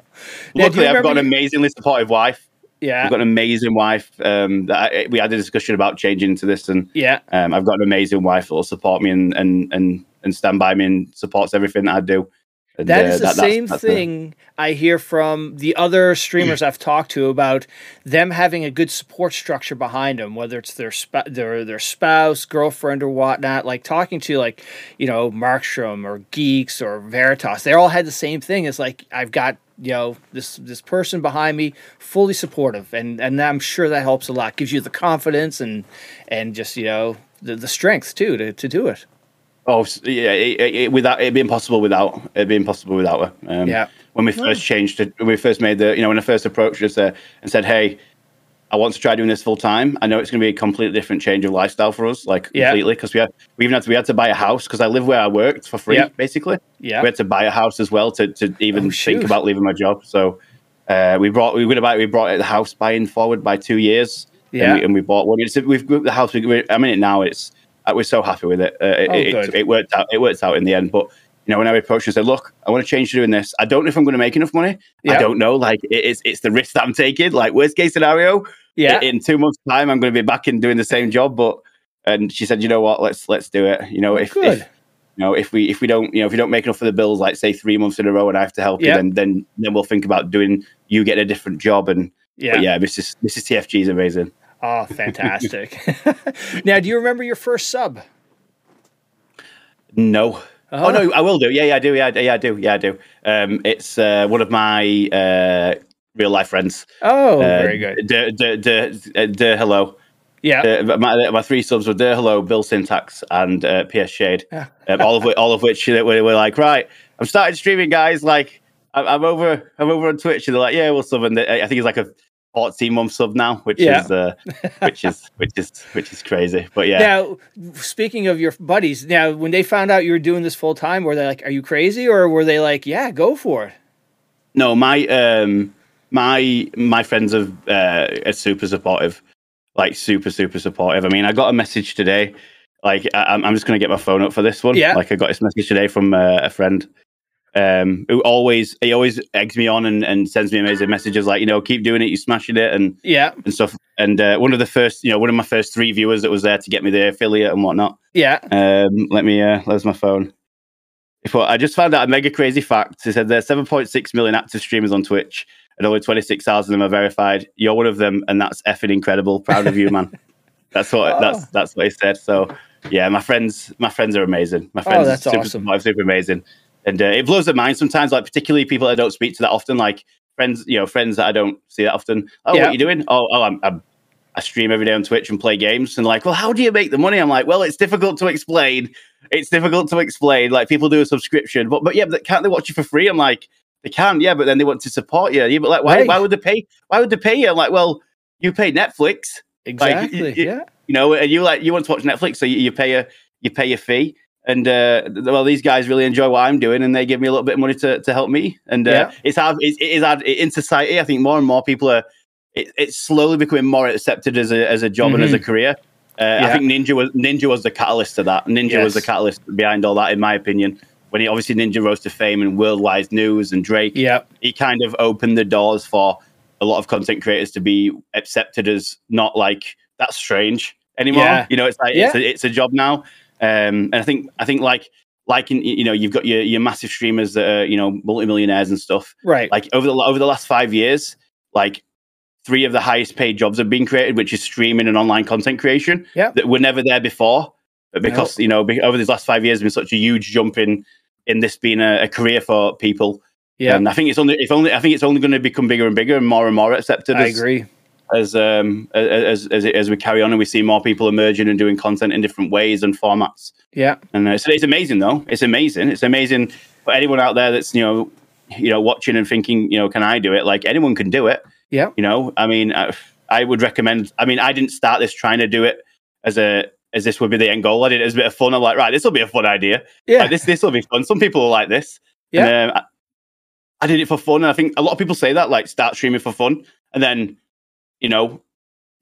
Luckily, I've got an amazingly supportive wife. Yeah. I've got an amazing wife. Um, that I, we had a discussion about changing into this, and yeah. um, I've got an amazing wife that will support me and and and and stand by me and supports everything that I do. And, That uh, is the that- same that's the- thing I hear from the other streamers I've talked to about them having a good support structure behind them, whether it's their sp- their their spouse, girlfriend, or whatnot. Like talking to like you know Markstrom or Geeks or Veritas, they all had the same thing. It's like I've got you know this this person behind me, fully supportive, and and I'm sure that helps a lot. Gives you the confidence and and just you know the, the strength too to, to do it. Oh yeah, it, it, it, without it'd be impossible without it'd be impossible without her. Um, Yeah. When we first changed it, when we first made the, you know, when I first approached us uh, and said, "Hey, I want to try doing this full time. I know it's going to be a completely different change of lifestyle for us, like Yeah. completely, because we had we even had to we had to buy a house because I live where I worked for free, Yeah. basically. Yeah. We had to buy a house as well to to even Oh, think about leaving my job. So uh, we brought we were going to buy we brought the house buying forward by two years. Yeah. And we, and we bought one. It's, we've the house. We, we, I'm in it now. It's we're so happy with it. Uh, it, Oh, it, it worked out. It worked out in the end. But you know, when I approached and said, "Look, I want to change to doing this. I don't know if I'm going to make enough money. Yeah. I don't know. Like it, it's it's the risk that I'm taking. Like worst case scenario, Yeah. in two months' time, I'm going to be back and doing the same job. But and she said, you know what? Let's let's do it. You know, if, if you know if we if we don't you know if we don't make enough for the bills, like say three months in a row, and I have to help you, then then then we'll think about doing you get a different job. And yeah. yeah, Mrs. Mrs. TFG is amazing. Oh, fantastic. now, do you remember your first sub? No. Oh. Oh no, I will do. Yeah, yeah, I do. Yeah, yeah, I do. Yeah, I do. Um, it's uh, one of my uh, real life friends. Oh, Uh, very good. De, de, de, de, de hello. Yeah. Uh, my, my three subs were De Hello, Bill Syntax, and uh, PS Shade. Yeah. Um, all of which, all of which were, were like, right, I'm starting streaming, guys. Like, I'm, I'm over, I'm over on Twitch, and they're like, yeah, we'll sub. And I think it's like a 14 months of now, which Yeah. is, uh, which is, which is, which is crazy. But yeah, Now, speaking of your buddies, now when they found out you were doing this full time, were they like, "Are you crazy?" or were they like, "Yeah, go for it"? no, my, um, my, my friends are, uh, are super supportive, like super, super supportive. I mean, I got a message today. Like, I, I'm I'm just gonna get my phone up for this one. Yeah. Like, I got this message today from uh, a friend. Um, who always he always eggs me on and, and sends me amazing messages like you know keep doing it, you're smashing it and Yeah, and stuff. And uh, one of the first, you know, one of my first three viewers that was there to get me the affiliate and whatnot. yeah. Um, let me, uh, there's my phone. But I just found out a mega crazy fact. It said there's 7.6 million active streamers on Twitch, and only 26,000 of them are verified. You're one of them, and that's effing incredible. Proud of you, man. That's what Oh. that's that's what he said. So yeah, my friends, my friends are amazing. My friends, Oh, that's are super, awesome. super amazing, and uh, it blows their mind sometimes. Like particularly people I don't speak to that often, like friends, you know, friends that I don't see that often. Oh, Yeah. what are you doing? Oh, oh, I'm, I'm I stream every day on Twitch and play games. And like, well, how do you make the money? I'm like, well, it's difficult to explain. It's difficult to explain. Like people do a subscription, but but yeah, but can't they watch you for free? I'm like, they can, yeah, but then they want to support you. Yeah, but like, why Right. why would they pay? Why would they pay you? I'm like, well, you pay Netflix, Exactly. y- yeah. you know, and you like you want to watch Netflix, so you, you pay a you pay a fee. And uh, well, these guys really enjoy what I'm doing, and they give me a little bit of money to, to help me. And uh, Yeah. it's hard. It's, it is hard in society. I think more and more people are. It, it's slowly becoming more accepted as a as a job and as a career. Uh, Mm-hmm. Yeah. I think Ninja was Ninja was the catalyst to that. Ninja was the catalyst behind all that, in my opinion. When he obviously Ninja rose to fame and worldwide news and Drake, Yeah. he kind of opened the doors for a lot of content creators to be accepted as not like that's strange anymore. Yeah. You know, it's like it's, a, it's a job now. Um, and I think I think like like in, you know you've got your your massive streamers that are you know multimillionaires and stuff. Right. Like over the over the last five years, like three of the highest paid jobs have been created, which is streaming and online content creation. Yeah. That were never there before, but because you know be, over these last five years, there's been such a huge jump in in this being a, a career for people. Yeah. And I think it's only if only I think it's only going to become bigger and bigger and more and more accepted. I as, agree. As um as as as we carry on and we see more people emerging and doing content in different ways and formats. Yeah. And uh, it's, it's amazing though. It's amazing. It's amazing for anyone out there that's you know you know watching and thinking you know can I do it? Like anyone can do it. Yeah. You know, I mean, I, I would recommend. I mean, I didn't start this trying to do it as a as this would be the end goal. I did it as a bit of fun. I'm like, right, this will be a fun idea. Yeah. Like, this this will be fun. Some people will like this. Yeah. And, um, I, I did it for fun, and I think a lot of people say that, like, start streaming for fun, and then, you know,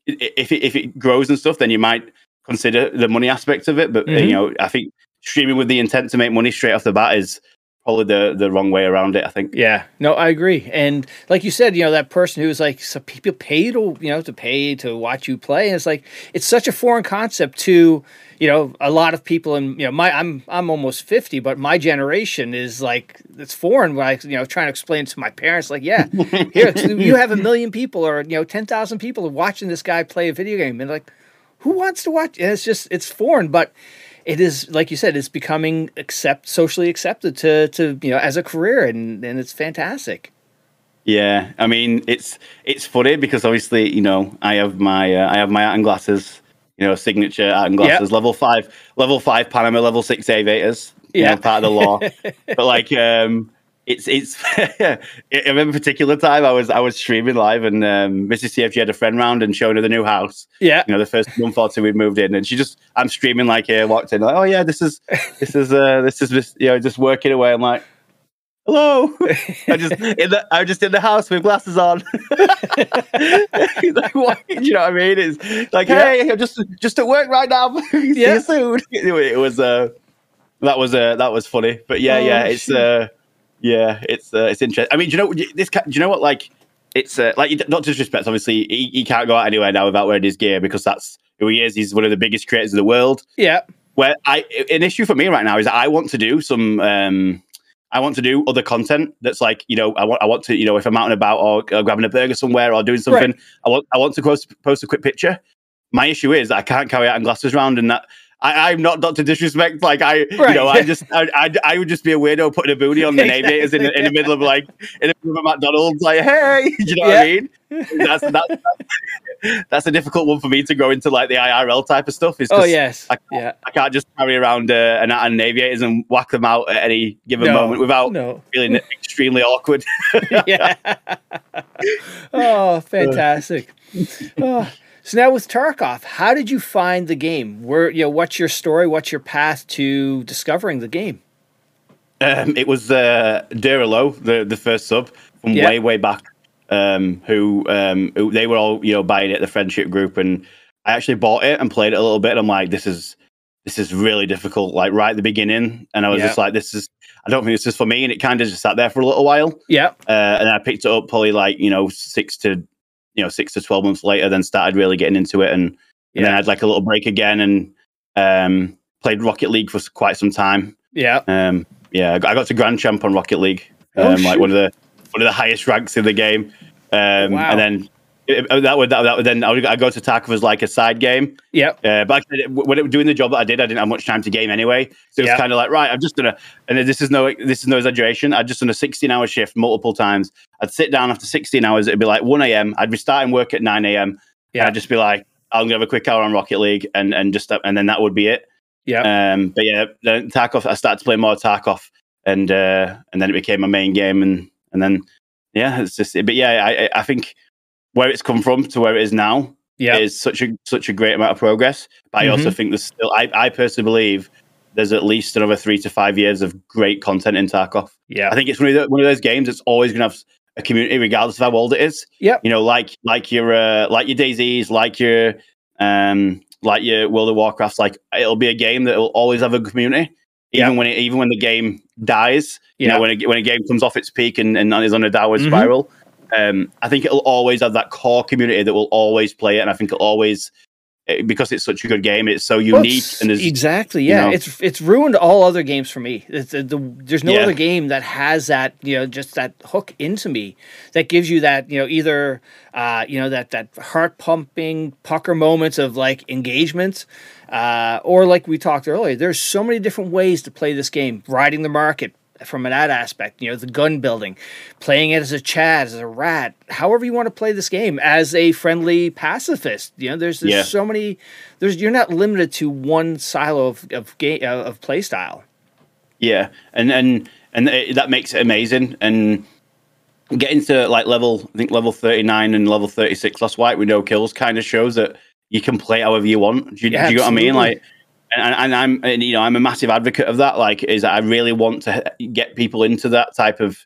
if it, if it grows and stuff, then you might consider the money aspect of it. But uh, Mhm. you know, I think streaming with the intent to make money straight off the bat is probably the the wrong way around it. I think. Yeah, no, I agree. And like you said, you know, that person who's like, so people pay to, you know, to pay to watch you play. And it's like, it's such a foreign concept to, you know, a lot of people in, you know, my, I'm, I'm almost 50, but my generation is like, it's foreign when I, you know, trying to explain to my parents, like, yeah, here, you have a million people or, you know, 10,000 people watching this guy play a video game. And like, who wants to watch? And it's just, it's foreign, but it is like you said it's becoming accept socially accepted to to you know as a career and and it's fantastic Yeah, I mean it's it's funny because obviously you know I have my uh, I have my art and glasses, you know, signature art and glasses, level five, level five Panama, level six aviators, you Yeah. know, part of the lore. but like, um, it's it's. I remember a particular time I was I was streaming live and um, Mrs. TFG had a friend round and showing her the new house. yeah You know, the first month or two we moved in, and she just I'm streaming like here, walked in like, oh yeah, this is this is uh this is just you know just working away. I'm like. Hello. I just in the I'm just in the house with glasses on. Like, what? Do you know what I mean? It's like, Yeah. hey, I'm just just at work right now. See Yeah. you soon. Anyway, it was uh that was uh that was funny. But yeah, Oh, yeah, it's shit. uh yeah, it's uh, it's interesting. I mean, do you know this? Do you know what? Like, it's uh, like not disrespect. Obviously, he, he can't go out anywhere now without wearing his gear because that's who he is. He's one of the biggest creators in the world yeah where I an issue for me right now is that I want to do some um I want to do other content that's like you know I want I want to you know if I'm out and about or, or grabbing a burger somewhere or doing something I want I want to post post a quick picture. My issue is I can't carry out and glasses around and that. I, I'm not not to disrespect. Like I, you know, I just, I, I, I would just be a weirdo putting a boonie on the aviators in, the- in the middle of like in the middle of McDonald's. Like, hey, you know what I mean? That's that's that's a difficult one for me to go into like the IRL type of stuff. Is oh yes I- yeah I can't just carry around uh, an, an aviators and whack them out at any given No, moment without no feeling extremely awkward. yeah oh fantastic oh. So now with tarkov how did you find the game where you know what's your story what's your path to discovering the game Um, it was uh, Duralo, the the first sub from Yeah. way way back. Um, who um, who they were all you know buying it, at the friendship group, and I actually bought it and played it a little bit. And I'm like, this is this is really difficult. Like right at the beginning, and I was Yeah. just like, this is I don't think this is for me. And it kind of just sat there for a little while. yeah uh, and I picked it up probably like you know six to you know six to twelve months later. Then started really getting into it, and, and then I had like a little break again, and um, played Rocket League for quite some time. yeah Um, yeah, I got I got to Grand Champ on Rocket League, Oh, um, like one of the one of the highest ranks in the game. Um, Wow. And then it- it- that would that, that would then I would I go to Tarkov as like a side game. yeah Uh, but I when it, doing the job that I did, I didn't have much time to game anyway. So it was Yeah. kind of like, right, I'm just gonna, and this is no, this is no exaggeration. I'd just done a 16 hour shift multiple times. I'd sit down after 16 hours. It'd be like 1 a.m. I'd be starting work at 9 a.m. Yeah. I'd just be like, I'm gonna have a quick hour on Rocket League, and and just and then that would be it. yeah Um, but yeah, then Tarkov, I started to play more Tarkov, and uh, and then it became my main game, and and then yeah, it's just. But yeah, I- I think where it's come from to where it is now yeah is such a such a great amount of progress. But I also think there's still I, I personally believe there's at least another three to five years of great content in Tarkov. yeah I think it's one of, the, one of those games that's always gonna have a community regardless of how old it is. Yep. You know, like like your uh, like your DayZs, like your um like your World of Warcrafts, like it'll be a game that will always have a community. Even when it even when the game dies, you know, when a, when a game comes off its peak and, and is on a downward Mhm. spiral, um, I think it'll always have that core community that will always play it, and I think it'll always eh, because it's such a good game. It's so unique Well, and exactly yeah know- it's it's ruined all other games for me it's, the, the, there's no Yeah. other game that has that you know just that hook into me that gives you that you know either uh you know that that heart pumping pucker moments of like engagement uh or like we talked earlier there's so many different ways to play this game riding the market from that aspect, you know, the gun building, playing it as a Chad, as a rat, however you want to play this game, as a friendly pacifist. You know, there's, there's Yeah. so many. There's you're not limited to one silo of of game uh, of play style. Yeah, and and and it, that makes it amazing. And getting to like level, I think level thirty nine and level thirty six lost white with no kills kind of shows that you can play however you want. Do you, Yeah, do you get what I mean? Like, and, and I'm and, you know I'm a massive advocate of that. Like, is that I really want to get people into that type of.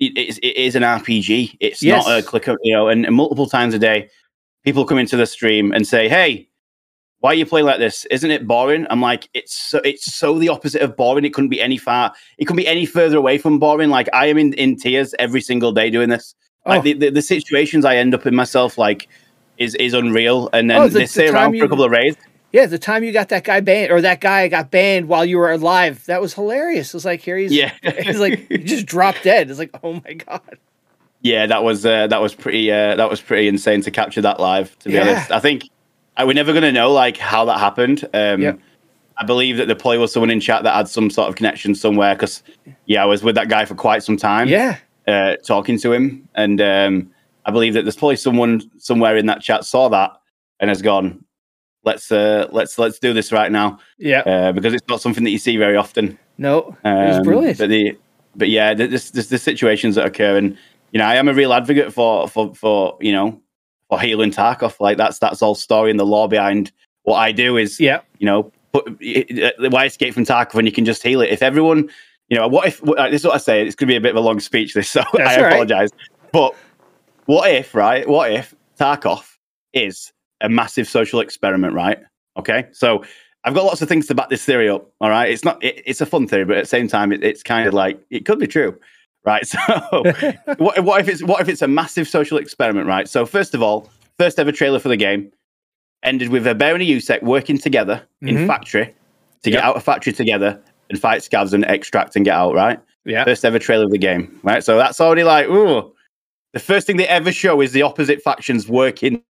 It, it's, it is an RPG. It's Yes. not a click you know. And, and multiple times a day, people come into the stream and say, "Hey, why are you playing like this? Isn't it boring? I'm like, it's so, it's so the opposite of boring. It couldn't be any far. It couldn't be any further away from boring. Like I am in, in tears every single day doing this. Like Oh. the, the, the situations I end up in myself like is is unreal. And then Oh, the- they the stay around for a couple of raids. Yeah, the time you got that guy banned or that guy got banned while you were alive, that was hilarious. It was like here he's Yeah. he's like he just dropped dead. It's like oh my god. Yeah, that was uh, that was pretty uh, that was pretty insane to capture that live. To be Yeah. honest, I think I, we're never going to know like how that happened. Um, Yep. I believe that the play was someone in chat that had some sort of connection somewhere because yeah, I was with that guy for quite some time. Yeah, uh, talking to him, and um, I believe that there's probably someone somewhere in that chat saw that and has gone, "Let's uh, let's let's do this right now," yeah. uh, because it's not something that you see very often. no, it was Um, brilliant. But the but yeah, th- this this the situations that occur, and you know, I am a real advocate for for for you know for healing Tarkov. Like that's that's all story and the lore behind what I do is yeah, you know, put, uh, why escape from Tarkov when you can just heal it? If everyone, you know, what if uh, this is what I say? It's going to be a bit of a long speech, this, so That's I all right. apologize. But what if, right? What if Tarkov is a massive social experiment, right? Okay, so I've got lots of things to back this theory up. All right, it's not, it, it's a fun theory, but at the same time, it, it's kind of like it could be true, right? So, what, what if it's what if it's a massive social experiment, right? So, first of all, first ever trailer for the game ended with a Bear and a USEC working together in Mhm. factory to get out of factory together and fight scavs and extract and get out, right? yeah. First ever trailer of the game, right? So that's already like, ooh. The first thing they ever show is the opposite factions working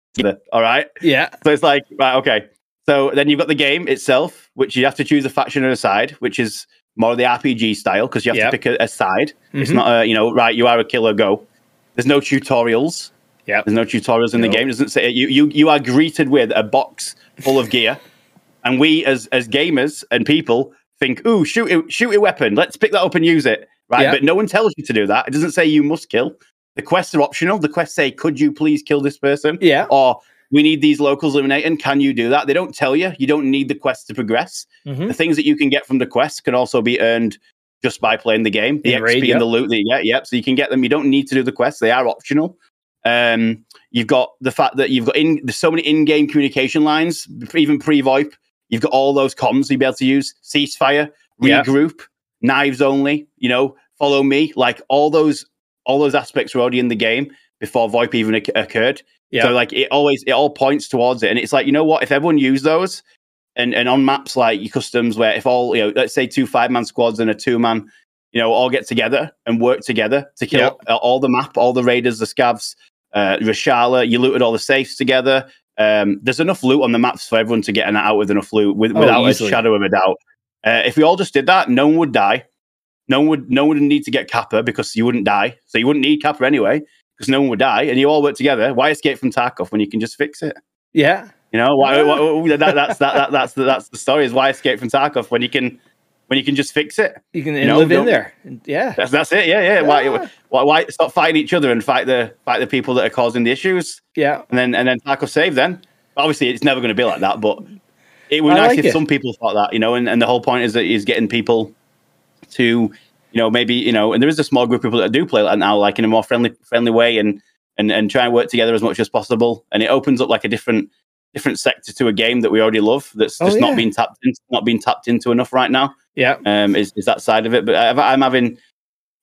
all right? Yeah, So it's like, right, okay. So then you've got the game itself, which you have to choose a faction and a side, which is more of the RPG style because you have Yep. to pick a, a side. It's Mhm. not a, you know, right, you are a killer, go. There's no tutorials. yeah. There's no tutorials in the game. It doesn't say you, you you are greeted with a box full of gear, and we as as gamers and people think, "Ooh, shoot a, shoot a weapon. Let's pick that up and use it." Right? Yeah. But no one tells you to do that. It doesn't say you must kill. The quests are optional. The quests say, "Could you please kill this person?" Yeah. Or we need these locals eliminated. Can you do that? They don't tell you. You don't need the quest to progress. Mhm. The things that you can get from the quests can also be earned just by playing the game. The In XP raid, and yep. the loot that you get. Yep. So you can get them. You don't need to do the quests. They are optional. Um, you've got the fact that you've got in there's so many in-game communication lines, even pre-VoIP. You've got all those comms you'll be able to use. Ceasefire, regroup, knives only. You know, follow me. Like all those all those aspects were already in the game before VoIP even occurred. Yeah. So like it always it all points towards it, and it's like you know what? If everyone used those, and and on maps like your customs, where if all you know, let's say two five man squads and a two man, you know, all get together and work together to kill all the map, all the raiders, the scavs, uh, Reshala, you looted all the safes together. Um, there's enough loot on the maps for everyone to get an out with enough loot with, Oh, without easily. a shadow of a doubt. Uh, if we all just did that, no one would die. No one would no one would need to get Kappa because you wouldn't die. So you wouldn't need Kappa anyway because no one would die, and you all work together. Why escape from Tarkov when you can just fix it? Yeah. You know, why, Yeah. why- oh, that, that's that, that, that's the, that's the story. Is why escape from Tarkov when you can when you can just fix it. You can You know, live in there. Yeah. That's that's it. Yeah, yeah. Yeah. Why, why why stop fighting each other and fight the fight the people that are causing the issues, Yeah. and then and then Tarkov save. Then obviously it's never going to be like that, but it would be I nice like if it. some people thought that. You know, and, and the whole point is that he's getting people to you know maybe you know and there is a small group of people that do play like that now like in a more friendly friendly way and and and try and work together as much as possible and it opens up like a different different sector to a game that we already love that's Oh, just yeah. not being tapped into not being tapped into enough right now Yeah. um is, is that side of it but I, i'm having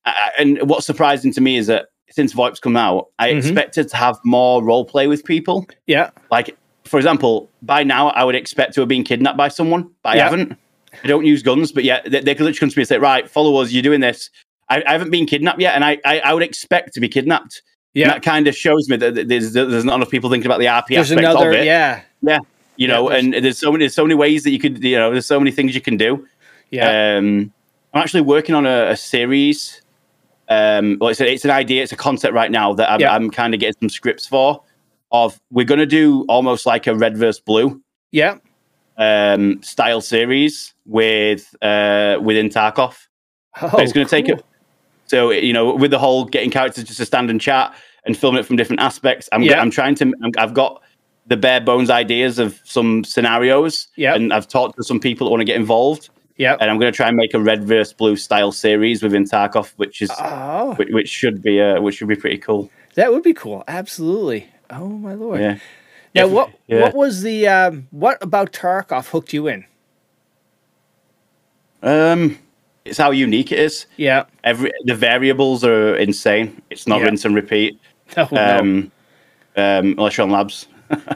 I- and what's surprising to me is that since VoIP's come out, I Mhm. expected to have more role play with people. Yeah. Like for example, by now I would expect to have been kidnapped by someone, but I haven't. I don't use guns, but yeah, they, they could literally come to me and say, "Right, follow us. You're doing this." I, I haven't been kidnapped yet, and I, I, I would expect to be kidnapped. And Yeah. that kind of shows me that there's there's not enough people thinking about the RP There's aspect another. of it. Yeah. yeah, You know, there's- and there's so many there's so many ways that you could you know there's so many things you can do. Yeah. Um, I'm actually working on a, a series. Um, well, it's, a, it's an idea, it's a concept right now that I'm, Yeah. I'm kind of getting some scripts for. Of we're going to do almost like a red versus blue yeah. Um, style series with uh, within Tarkov. Oh, it's gonna take it- So you know, with the whole getting characters just to stand and chat and film it from different aspects, I'm Yeah. I'm trying to. I'm, I've got the bare bones ideas of some scenarios, Yeah. and I've talked to some people that want to get involved Yeah. and I'm going to try and make a red versus blue style series within Tarkov, which is Oh, which, which should be uh, which should be pretty cool. that would be cool. Absolutely. Oh my lord. Yeah. Now, what yeah. what was the um, what about Tarkov hooked you in? Um, it's how unique it is. Yeah. Every the variables are insane. It's not Yeah. rinse and repeat. No, no. Um, um, unless you're on labs.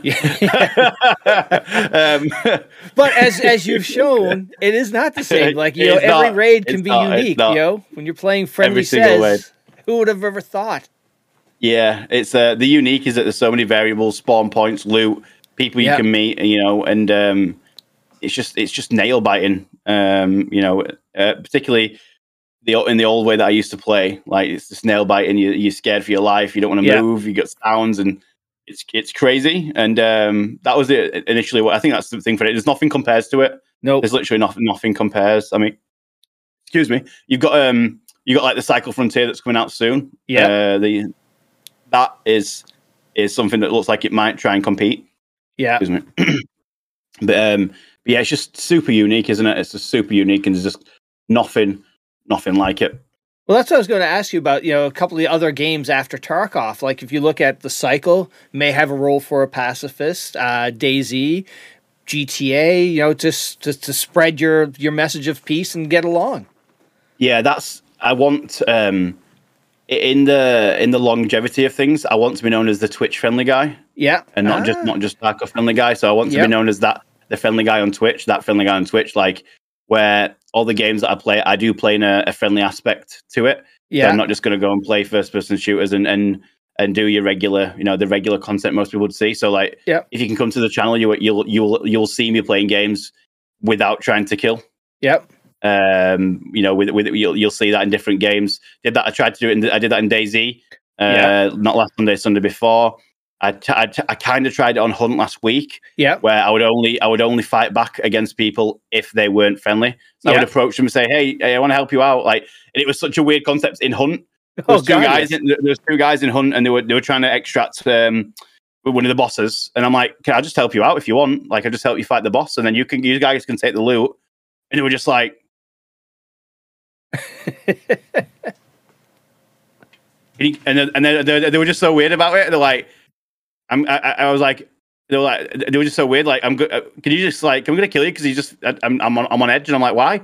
Yeah. um, but as as you've shown, it is not the same. Like you know, every not. raid can be not. Unique. not. You know, when you're playing friendly Every single says, who would have ever thought? Yeah, it's uh, the unique is that there's so many variables, spawn points, loot, people you Yeah. can meet, you know, and um, it's just it's just nail biting. Um, you know, uh, particularly the in the old way that I used to play, like it's just nail biting. You, you're scared for your life. You don't want to Yeah. move. You got sounds and. It's it's crazy, and um, that was it initially. What I think that's the thing for it. There's nothing compares to it. Nope. There's literally nothing. Nothing compares. I mean, excuse me. You've got um, you got like the Cycle Frontier that's coming out soon. Yeah. Uh, the that is is something that looks like it might try and compete. Yeah. Excuse me. but um, but yeah, it's just super unique, isn't it? It's just super unique, and there's just nothing, nothing like it. Well, that's what I was going to ask you about. You know, a couple of the other games after Tarkov. Like, if you look at the cycle, may have a role for a pacifist. Uh, DayZ, GTA. You know, just to, to spread your your message of peace and get along. Yeah, that's I want um, in the in the longevity of things. I want to be known as the Twitch friendly guy. Yeah, and not Ah. just not just Tarkov friendly guy. So I want to Yep. be known as that the friendly guy on Twitch, that friendly guy on Twitch, like where all the games that I play, I do play in a, a friendly aspect to it. So yeah, I'm not just going to go and play first person shooters and and and do your regular, you know, the regular content most people would see. So like, Yep. if you can come to the channel, you you'll you'll you'll see me playing games without trying to kill. yep, Um, you know, with with you'll you'll see that in different games. Did that? I tried to do it. In, I did that in DayZ. Uh, Yeah. not last Sunday, Sunday before. I, t- I, t- I kind of tried it on Hunt last week, yep, where I would only I would only fight back against people if they weren't friendly. So I would approach them and say, "Hey, hey I want to help you out." Like, and it was such a weird concept in Hunt. There Oh, was two God, guys. yes. In, there was two guys in Hunt, and they were they were trying to extract um, one of the bosses. And I'm like, "Can I just help you out if you want? Like, I just help you fight the boss, and then you can you guys can take the loot." And they were just like, and, he- and then, and then they, they were just so weird about it. They're like, I'm, I, I was like, they were like, they were just so weird. Like, I'm good. Uh, can you just like, I'm gonna kill you because you just, I- I'm, I'm on, I'm on edge, and I'm like, why?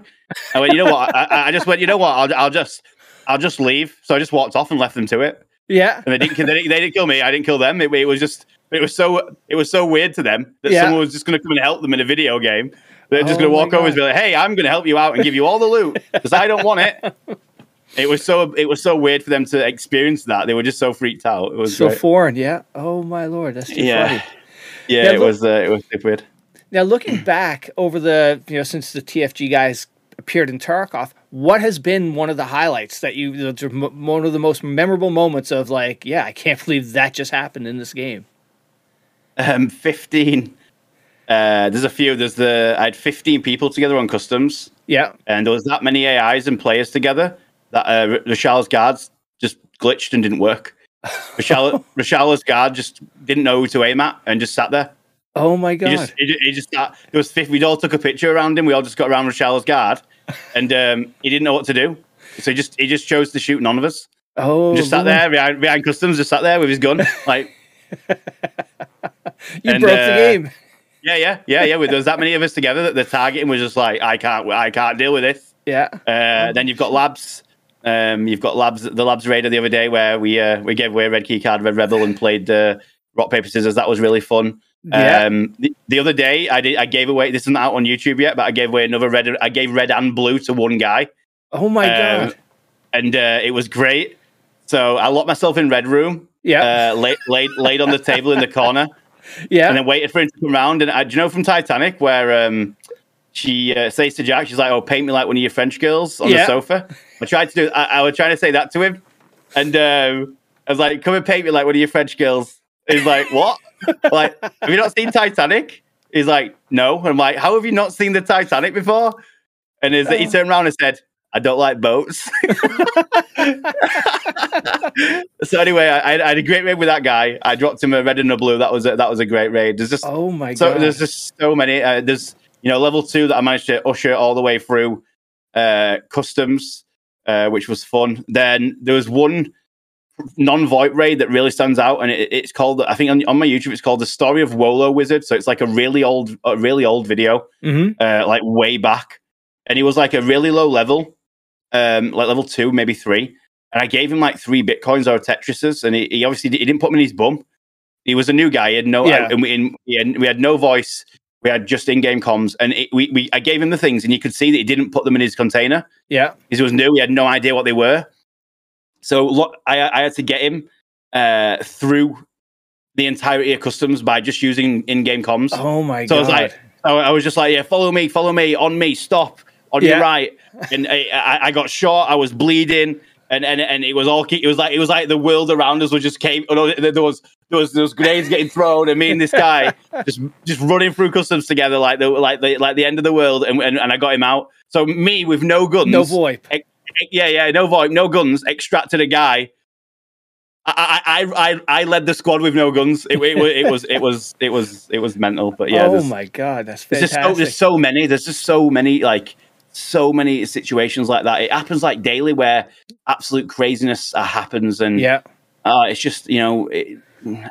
I went, you know what? I, I- I just went, you know what? I'll, I'll just, I'll just leave. So I just walked off and left them to it, yeah, and they didn't, they didn't, they didn't kill me. I didn't kill them. It, it was just, it was so, it was so weird to them that Yeah. someone was just gonna come and help them in a video game. They're just Oh gonna walk over and be like, hey, I'm gonna help you out and give you all the loot because I don't want it. It was so it was so weird for them to experience that. They were just so freaked out. It was so great. foreign. Yeah. Oh my lord, that's too Yeah. funny. yeah, Yeah, it look- was uh, it was weird. Now, looking back over the, you know, since the TFG guys appeared in Tarkov, what has been one of the highlights that you, the- the m- one of the most memorable moments of like, yeah, I can't believe that just happened in this game? Um, fifteen. Uh, there's a few. There's the I had 15 people together on customs, Yeah. and there was that many AIs and players together that uh, Reshala's guards just glitched and didn't work. Reshala, Reshala's guard just didn't know who to aim at and just sat there. Oh my He god. just, he, he just sat, there was 50, we all took a picture around him. We all just got around Reshala's guard, and um, he didn't know what to do. So he just he just chose to shoot none of us. oh, just sat there behind, behind customs, just sat there with his gun. Like, You and, broke uh, the game. Yeah, yeah, yeah, yeah. There was that many of us together that the targeting was just like, I can't, I can't deal with this. Yeah. Uh, then you've got labs. Um, you've got labs. The labs raider the other day where we uh, we gave away a red key card, red rebel, and played uh, rock paper scissors. That was really fun. Yeah. Um, the, the other day, I did. I gave away. This isn't out on YouTube yet, but I gave away another red. I gave red and blue to one guy, Oh my um, god. and uh, it was great. So I locked myself in red room. Yeah. Uh, laid, laid laid on the table in the corner, yeah. and then waited for him to come round. And uh, do you know from Titanic where um, she uh, says to Jack, she's like, "Oh, paint me like one of your French girls on Yeah. the sofa." I tried to do. I, I was trying to say that to him, and um, I was like, "Come and paint me like one of your French girls." He's like, "What? like, have you not seen Titanic?" He's like, "No." I'm like, "How have you not seen the Titanic before?" And his, he turned around and said, "I don't like boats." so anyway, I, I had a great raid with that guy. I dropped him a red and a blue. That was a, that was a great raid. There's just oh my god. so god. there's just so many. Uh, there's you know level two that I managed to usher all the way through uh, customs, uh, which was fun. Then there was one non-voip raid that really stands out, and it, it's called I think on, on my YouTube it's called the story of Wolo Wizard. So it's like a really old, a really old video, Mhm. uh, like way back, and he was like a really low level, um, like level two, maybe three. And I gave him like three bitcoins or Tetrises, and he, he obviously he didn't put them in his bum. He was a new guy. He had no, Yeah. and we, and we, had, we had no voice. We had just in-game comms, and it, we, we I gave him the things, and you could see that he didn't put them in his container Yeah. because he was new. He had no idea what they were. So look, I, I had to get him uh, through the entirety of customs by just using in-game comms. Oh my so I god. was like, I, I was just like, yeah, follow me, follow me, on me, stop, Oh, on Yeah. your right, and I, I, got shot. I was bleeding. And, and and it was all it was like it was like the world around us was just came oh, there was there was there was grenades getting thrown and me and this guy just just running through customs together like the like the like the end of the world and, and, and I got him out so me with no guns no VoIP. yeah, yeah, no VoIP, no guns, extracted a guy. I, I, I, I led the squad with no guns. It, it, wa- it was, it was, it was, it was mental. But yeah, oh my god, that's there's fantastic. just so, there's so many. There's just so many, like so many situations like that. It happens like daily where absolute craziness uh, happens, and yeah. uh, it's just you know, it,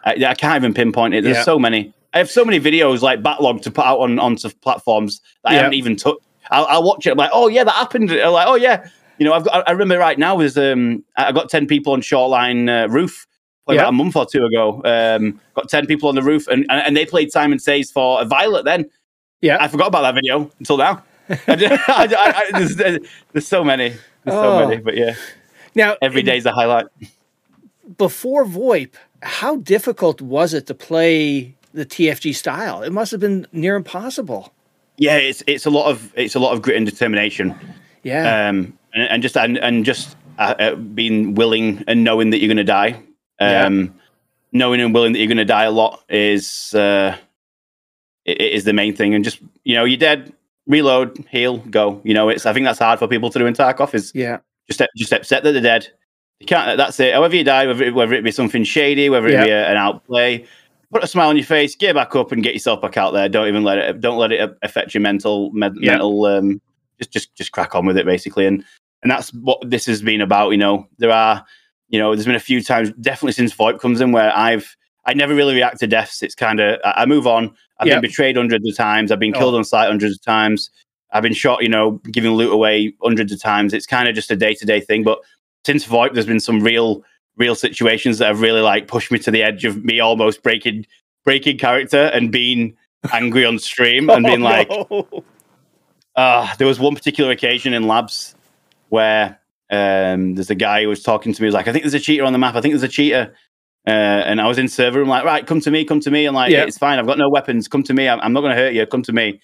I, I can't even pinpoint it. There's Yeah. so many. I have so many videos like backlog to put out on onto platforms that I Yeah. haven't even touched. I'll, I'll watch it. I'm like, oh yeah, that happened. I'm like, oh yeah, you know, I've got. I remember right now is um, I got ten people on Shoreline uh, roof. like, Yeah. About a month or two ago, um, got ten people on the roof, and, and and they played Simon Says for a Violet. Then Yeah. I forgot about that video until now. I, I, I, there's, there's so many, there's so Oh. many, but yeah, now every day's a highlight. before VoIP, how difficult was it to play the TFG style? It must have been near impossible. Yeah, it's it's a lot of it's a lot of grit and determination. Yeah. um, and, and just and, and just uh, uh, being willing and knowing that you're going to die. Yeah. Um, Knowing and willing that you're going to die a lot is uh, is the main thing. And just you know, you're dead. Reload, heal, go. You know, it's. I think that's hard for people to do in Tarkov. Is yeah. just just accept that they're dead. You can't. That's it. However you die, whether it, whether it be something shady, whether it be a, an outplay, put a smile on your face, get back up, and get yourself back out there. Don't even let it. Don't let it affect your mental med, Yeah. mental. Um, just just just crack on with it, basically. And and that's what this has been about. You know, there are. You know, there's been a few times, definitely since VoIP comes in, where I've I never really react to deaths. It's kind of I move on. I've Yeah. been betrayed hundreds of times. I've been Oh. killed on site hundreds of times. I've been shot, you know, giving loot away hundreds of times. It's kind of just a day to day thing. But since VoIP, there's been some real, real situations that have really like pushed me to the edge of me almost breaking, breaking character and being angry on stream and being Oh, like, no. uh, there was one particular occasion in labs where um, there's a guy who was talking to me. He was like, I think there's a cheater on the map. I think there's a cheater. Uh, and I was in server. I'm like, right, come to me, come to me. I'm like, Yeah. it's fine. I've got no weapons. Come to me. I'm, I'm not going to hurt you. Come to me.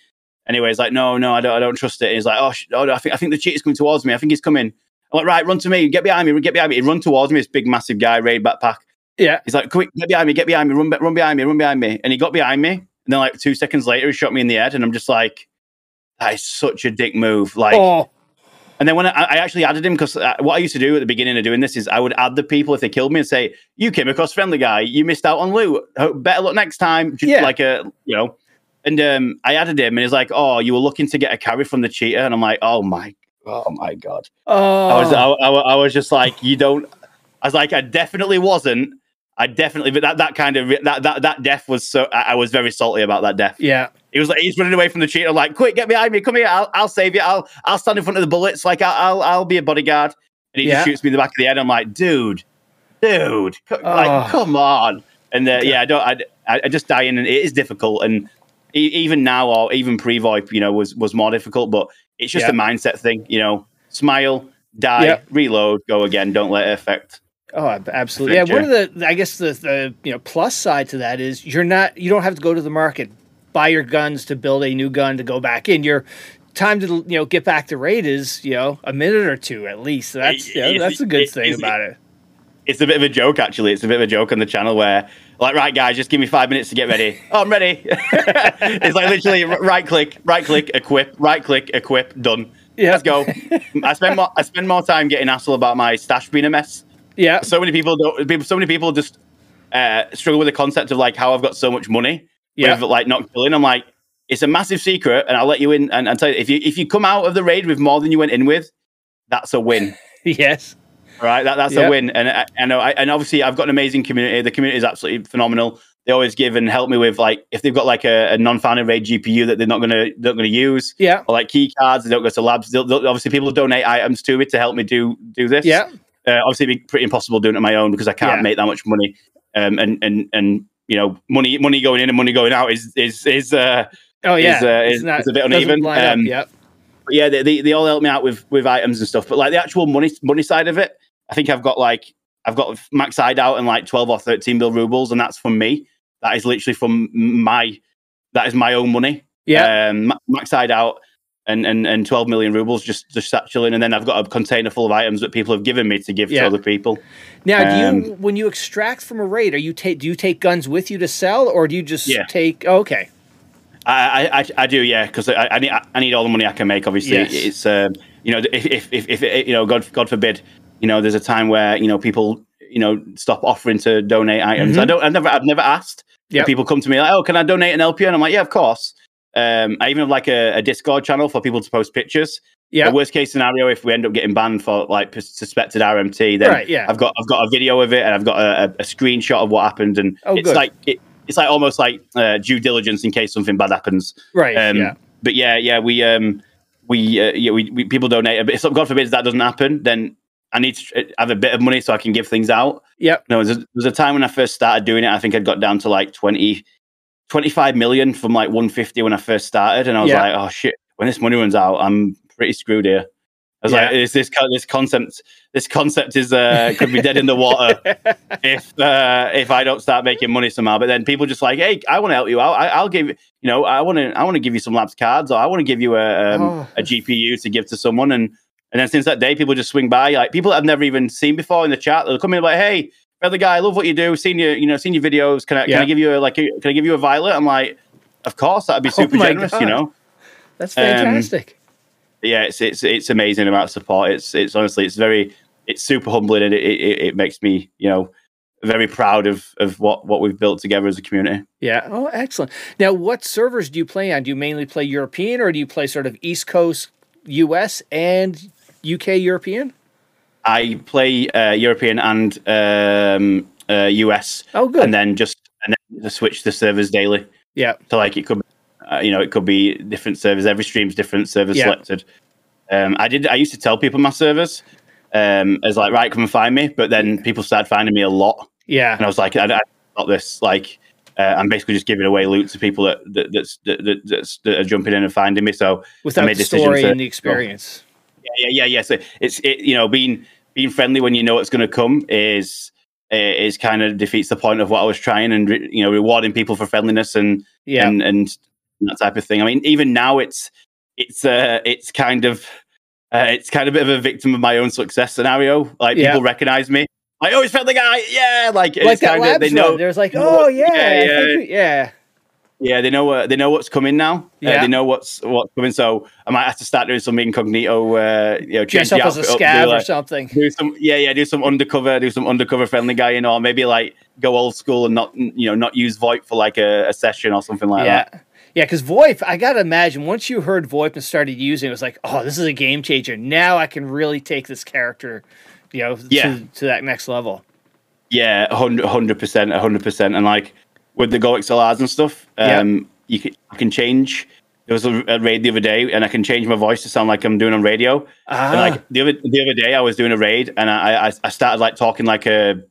Anyway, he's like, no, no, I don't, I don't trust it. And he's like, oh, sh- oh, I think, I think the cheater's coming towards me. I think he's coming. I'm like, right, run to me. Get behind me. Get behind me. He run towards me. This big, massive guy, raid backpack. yeah. He's like, quick, get behind me. Get behind me. Run, run behind me. Run behind me. And he got behind me. And then like two seconds later, he shot me in the head. And I'm just like, that is such a dick move. Like, oh. And then when I, I actually added him, because what I used to do at the beginning of doing this is I would add the people if they killed me and say, "You came across friendly guy, you missed out on loot. Better luck next time." Just Yeah. like a you know. And um, I added him, and he's like, "Oh, you were looking to get a carry from the cheater," and I'm like, "Oh my, oh my god!" Oh. I was I, I, I was just like, "You don't." I was like, "I definitely wasn't." I definitely, but that that kind of that that that death was so. I, I was very salty about that death. yeah. He was like, he's running away from the cheater. Like, quick, get behind me. Come here. I'll, I'll save you. I'll, I'll stand in front of the bullets. Like, I'll, I'll, I'll be a bodyguard. And he Yeah. just shoots me in the back of the head. I'm like, dude, dude, Oh. like, come on. And uh, yeah, I don't. I, I just die in, and it is difficult. And e- even now, or even pre VoIP, you know, was was more difficult. But it's just Yeah. a mindset thing. You know, smile, die, Yeah. reload, go again. Don't let it affect. Oh, absolutely. Yeah, one of the I guess the, the you know plus side to that is you're not you don't have to go to the market buy your guns to build a new gun to go back in. Your time to you know get back to raid is you know a minute or two at least. So that's you know, that's a good thing about it. It's a bit of a joke, actually. It's a bit of a joke on the channel where, like, right, guys, just give me five minutes to get ready. Oh, I'm ready. it's like literally right click, right click, equip, right click, equip, done. Yeah. Let's go. I spend more. I spend more time getting hassled about my stash being a mess. Yeah, So many people don't. People, so many people just uh, struggle with the concept of like how I've got so much money. Yeah. With like not killing. I'm like, it's a massive secret, and I'll let you in. And, and tell you if you if you come out of the raid with more than you went in with, that's a win. yes, Right, that, that's Yeah. a win, and I, I know, I, and obviously, I've got an amazing community. The community is absolutely phenomenal. They always give and help me with like if they've got like a, a non-founded raid GPU that they're not gonna they're not gonna use, yeah, or like key cards. They don't go to labs. They'll, they'll- obviously, people donate items to me to help me do do this. yeah, Uh, obviously, it'd be pretty impossible doing it on my own because I can't Yeah. make that much money. Um, and and and you know, money money going in and money going out is is is uh, oh yeah. is, uh, is- is a bit uneven. Um, Yep. but yeah, they, they, they all help me out with with items and stuff. But like the actual money money side of it, I think I've got like I've got max side out and like twelve or thirteen bill rubles, and that's from me. That is literally from my that is my own money. Yeah. um, max side out. And, and, and 12 million rubles just just sat chilling and then I've got a container full of items that people have given me to give Yeah. to other people. Now, do you when you extract from a raid, are you take do you take guns with you to sell, or do you just Yeah. take? Oh, okay. I, I, I- I do, yeah, because I, I need I need all the money I can make. Obviously, Yes. it's um, you know if, if if if it, you know God God forbid, you know there's a time where you know people you know stop offering to donate items. Mhm. I don't. I've never I've never asked. Yep. People come to me like, oh, can I donate an LP? And I'm like, yeah, of course. Um, I even have like a, a Discord channel for people to post pictures. Yeah. The worst case scenario, if we end up getting banned for like suspected RMT, then Right, yeah. I've got I've got a video of it and I've got a, a, screenshot of what happened, and Oh, it's good. like it, it's like almost like uh, due diligence in case something bad happens. Right. Um, yeah. But yeah, yeah, we um we uh, yeah we, we people donate. But if God forbid that doesn't happen, then I need to uh, have a bit of money so I can give things out. Yeah. No, there was a, there was a time when I first started doing it. I think I'd got down to like 20, 25 million from like 150 when I first started, and I was Yeah. like, oh shit, when this money runs out, I'm pretty screwed here. I was Yeah. like, is this this concept? This concept is uh, could be dead in the water if uh, if I don't start making money somehow. But then people just like, hey, I want to help you out. I, I'll give you, you know, I want to I want to give you some labs cards, or I want to give you a um, Oh. a GPU to give to someone. And and then since that day, people just swing by, like people I've never even seen before in the chat. They'll come in like, hey, other guy, I love what you do. Seen your, you know, seen your videos. Can I Yeah. can I give you a like? A, can I give you a violet? I'm like, of course, that'd be super Oh generous. You know. That's Um, fantastic. Yeah, it's it's it's amazing amount of support. It's it's honestly it's very it's super humbling and it it, it makes me you know very proud of of what what we've built together as a community. yeah. Oh, excellent. Now, what servers do you play on? Do you mainly play European, or do you play sort of East Coast, U.S. and UK European? I play uh, European and um, uh, US, Oh, good. and then just and then just switch the servers daily. yeah. So like it could, uh, you know, it could be different servers. Every stream's different servers Yeah. selected. Um, I did. I used to tell people my servers um, as like, right, come and find me. But then people started finding me a lot, Yeah. and I was like, I, I got this. Like, uh, I'm basically just giving away loot to people that that, that's, that, that, that's, that are jumping in and finding me. So Without made the story to- and the experience. yeah, yeah, yeah, yeah. So it's it, you know, being being friendly when you know it's going to come is is kind of defeats the point of what I was trying, and you know, rewarding people for friendliness and Yeah. and and that type of thing. I mean, even now it's it's uh it's kind of uh, it's kind of a bit of a victim of my own success scenario. Like Yeah. people recognize me. I always it's friendly guy, yeah. Like, like it's kind of they know, There's like, oh yeah, yeah, yeah. we- yeah, yeah, they know uh, they know what's coming now. Uh, Yeah. they know what's what's coming. So I might have to start doing some incognito. Uh, you know, change dress up the as a scav up, do, scav or something. do some yeah yeah do some undercover do some undercover friendly guy you know or maybe like go old school and not you know not use VoIP for like a, a session or something like yeah. that Yeah, because VoIP, I gotta imagine once you heard VoIP and started using it, it was like, oh, this is a game changer. Now I can really take this character, you know, Yeah. to, to that next level. yeah 100 percent 100 percent and like with the Go XLRs and stuff Yeah. um you can you can change there was a, a raid the other day and I can change my voice to sound like I'm doing on radio Ah, and like the other the other day I was doing a raid and I I, I started like talking like a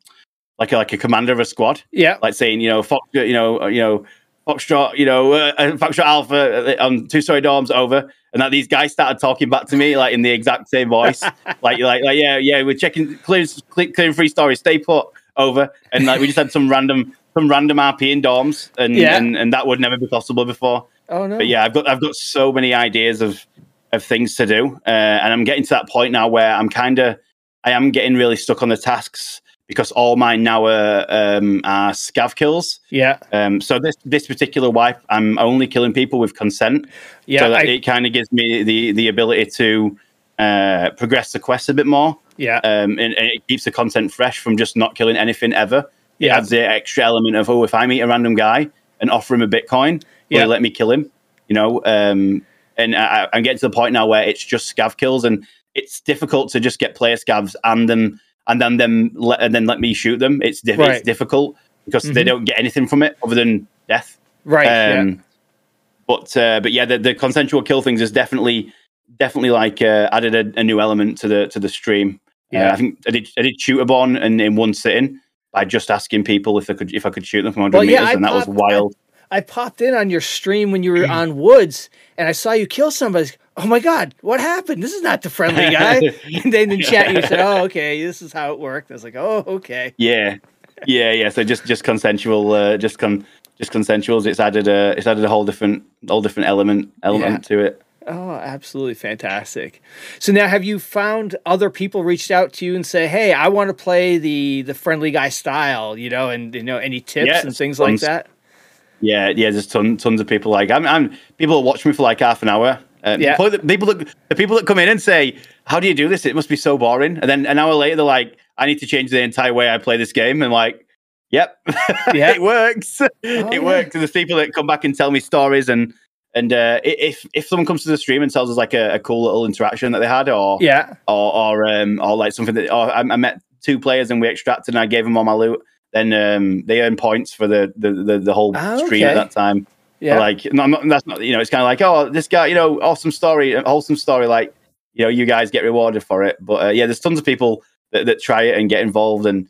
like a, like a commander of a squad, Yeah. like saying you know Fox, you know uh, you know Foxtrot, you know uh, Foxtrot Alpha uh, on two story dorms over, and that these guys started talking back to me like in the exact same voice, like like like yeah yeah we're checking clearing clearing free stories, stay put over, and like we just had some random some random RP in dorms, and Yeah. and, and that would never be possible before. Oh no. But yeah, I've got I've got so many ideas of of things to do, uh, and I'm getting to that point now where I'm kind of I am getting really stuck on the tasks because all mine now are um, are scav kills. Yeah. Um, so this this particular wipe, I'm only killing people with consent. Yeah. so that I- it kind of gives me the the ability to uh, progress the quest a bit more, yeah. um, and, and it keeps the content fresh from just not killing anything ever. It Yeah. adds the extra element of oh, if I meet a random guy and offer him a Bitcoin, will Yeah. he let me kill him? You know, um, and I, I'm getting to the point now where it's just scav kills, and it's difficult to just get player scavs and them and then them let, and then let me shoot them. It's, diff- Right. it's difficult because they Mhm. don't get anything from it other than death. right. yeah. Um, But uh, but yeah, the, the consensual kill things is definitely definitely like uh, added a, a new element to the to the stream. Yeah. Uh, I think I did I did shoot a bon and in one sitting by just asking people if I could if I could shoot them from 100 Well, yeah, meters, I and that was wild. I popped in on your stream when you were on Woods, and I saw you kill somebody. Oh my god, what happened? This is not the friendly guy. and then in chat you said, "Oh, okay, this is how it worked." I was like, "Oh, okay." Yeah, yeah, yeah. So just just consensual, uh, just con just consensuals. It's added a it's added a whole different whole different element element to it. Oh, absolutely fantastic. So now, have you found other people reached out to you and say, "Hey, I want to play the the friendly guy style," you know, and you know, any tips Yeah, and things like that? Yeah, yeah. There's ton, tons of people like I'm. I'm people watch me for like half an hour. Um, Yeah. the people that the people that come in and say, "How do you do this? It must be so boring." And then an hour later, they're like, "I need to change the entire way I play this game." And like, "Yep, Yeah. it works. Oh, it yeah. works." And there's people that come back and tell me stories and. And uh, if if someone comes to the stream and tells us like a, a cool little interaction that they had, or Yeah, or or um or like something that or I, I met two players and we extracted and I gave them all my loot, then um they earn points for the the the, the whole Ah, stream at that time. Yeah, Like no, I'm not, that's not you know it's kind of like oh this guy you know awesome story wholesome story like you know you guys get rewarded for it. But uh, yeah, there's tons of people that, that try it and get involved and.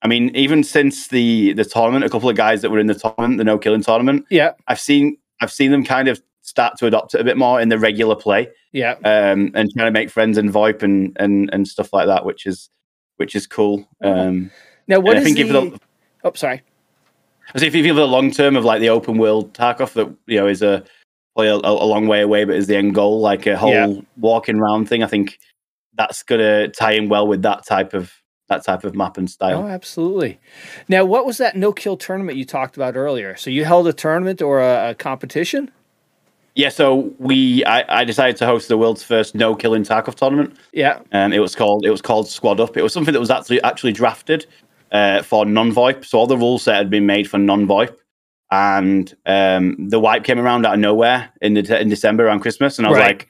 I mean, even since the the tournament, a couple of guys that were in the tournament, the no killing tournament, yeah, I've seen I've seen them kind of start to adopt it a bit more in the regular play yeah. um, and trying to make friends in VoIP and, and and stuff like that, which is which is cool. Um, Now, what I think the? if the, oh, sorry. I if you feel the long term of like the open world Tarkov, that you know is a probably a, a long way away, but is the end goal, like a whole Yeah. walking round thing. I think that's gonna tie in well with that type of that type of map and style. Oh, absolutely. Now, what was that no kill tournament you talked about earlier? So you held a tournament or a, a competition? Yeah, so we I, I decided to host the world's first no killing Tarkov tournament. Yeah, Um, it was called it was called Squad Up. It was something that was actually actually drafted uh, for non-VoIP. So all the rule set had been made for non-VoIP, and um, the wipe came around out of nowhere in the, in December around Christmas, and I was Right. like,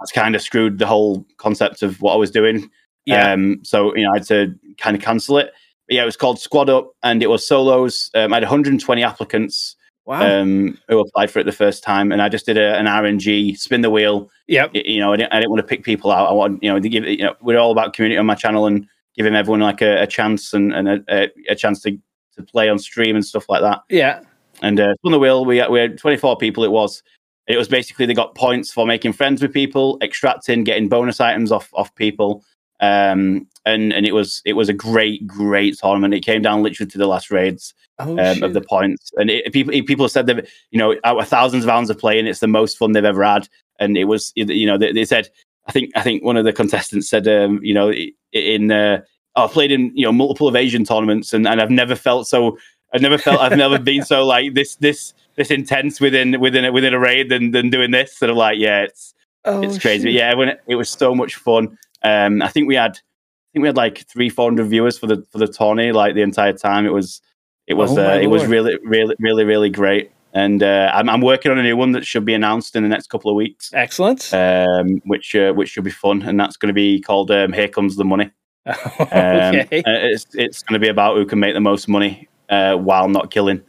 that's kind of screwed the whole concept of what I was doing. yeah, Um, so you know, I had to kind of cancel it. But yeah, it was called Squad Up, and it was solos. Um, I had 120 applicants wow. um, who applied for it the first time, and I just did a, an RNG, spin the wheel, yep, y- you know, I didn't, I didn't want to pick people out. I want, you know, to give you know, we're all about community on my channel and giving everyone like a, a chance and, and a, a, chance to, to play on stream and stuff like that. yeah, And uh, on the wheel, we had, we had 24 people. It was, it was basically they got points for making friends with people, extracting, getting bonus items off off people. Um, and and it was it was a great great tournament. It came down literally to the last raids oh, um, of the points. And it, people people have said that you know out of thousands of hours of playing, it's the most fun they've ever had. And it was you know they, they said I think I think one of the contestants said um, you know in uh, I've played in you know multiple evasion tournaments and, and I've never felt so I've never felt I've never been so like this this this intense within within a, within a raid than than doing this. And I'm like yeah it's oh, it's crazy. shoot. Yeah, when it, it was so much fun. Um, I think we had, I think we had like three, four hundred viewers for the for the tourney, like the entire time. It was, it was, Oh uh, it was really, really, really, really great. And uh, I'm, I'm working on a new one that should be announced in the next couple of weeks, Excellent. um, which uh, which should be fun, and that's going to be called um, "Here Comes the Money." Um, okay. uh, it's it's going to be about who can make the most money uh, while not killing.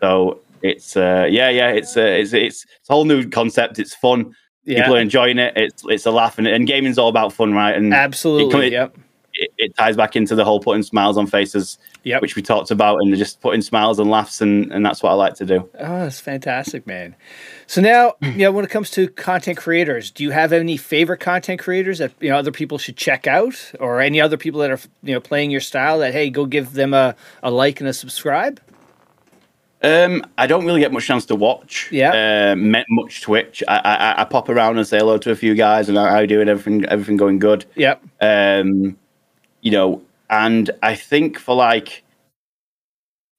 So it's uh, yeah, yeah, it's, uh, it's it's it's a whole new concept. It's fun Yeah. people are enjoying it. It's it's a laugh, and, and gaming's all about fun, right? And Absolutely. it- yep. It, it ties back into the whole putting smiles on faces, Yep. which we talked about, and just putting smiles and laughs, and, and that's what I like to do. Oh, that's fantastic, man. So now, you know, when it comes to content creators, do you have any favorite content creators that you know other people should check out, or any other people that are you know playing your style that hey, go give them a, a like and a subscribe? Um, I don't really get much chance to watch. Yeah. Uh, met much Twitch. I, I I pop around and say hello to a few guys, and how are you doing? Everything everything going good. Yep. Um, you know, and I think for like,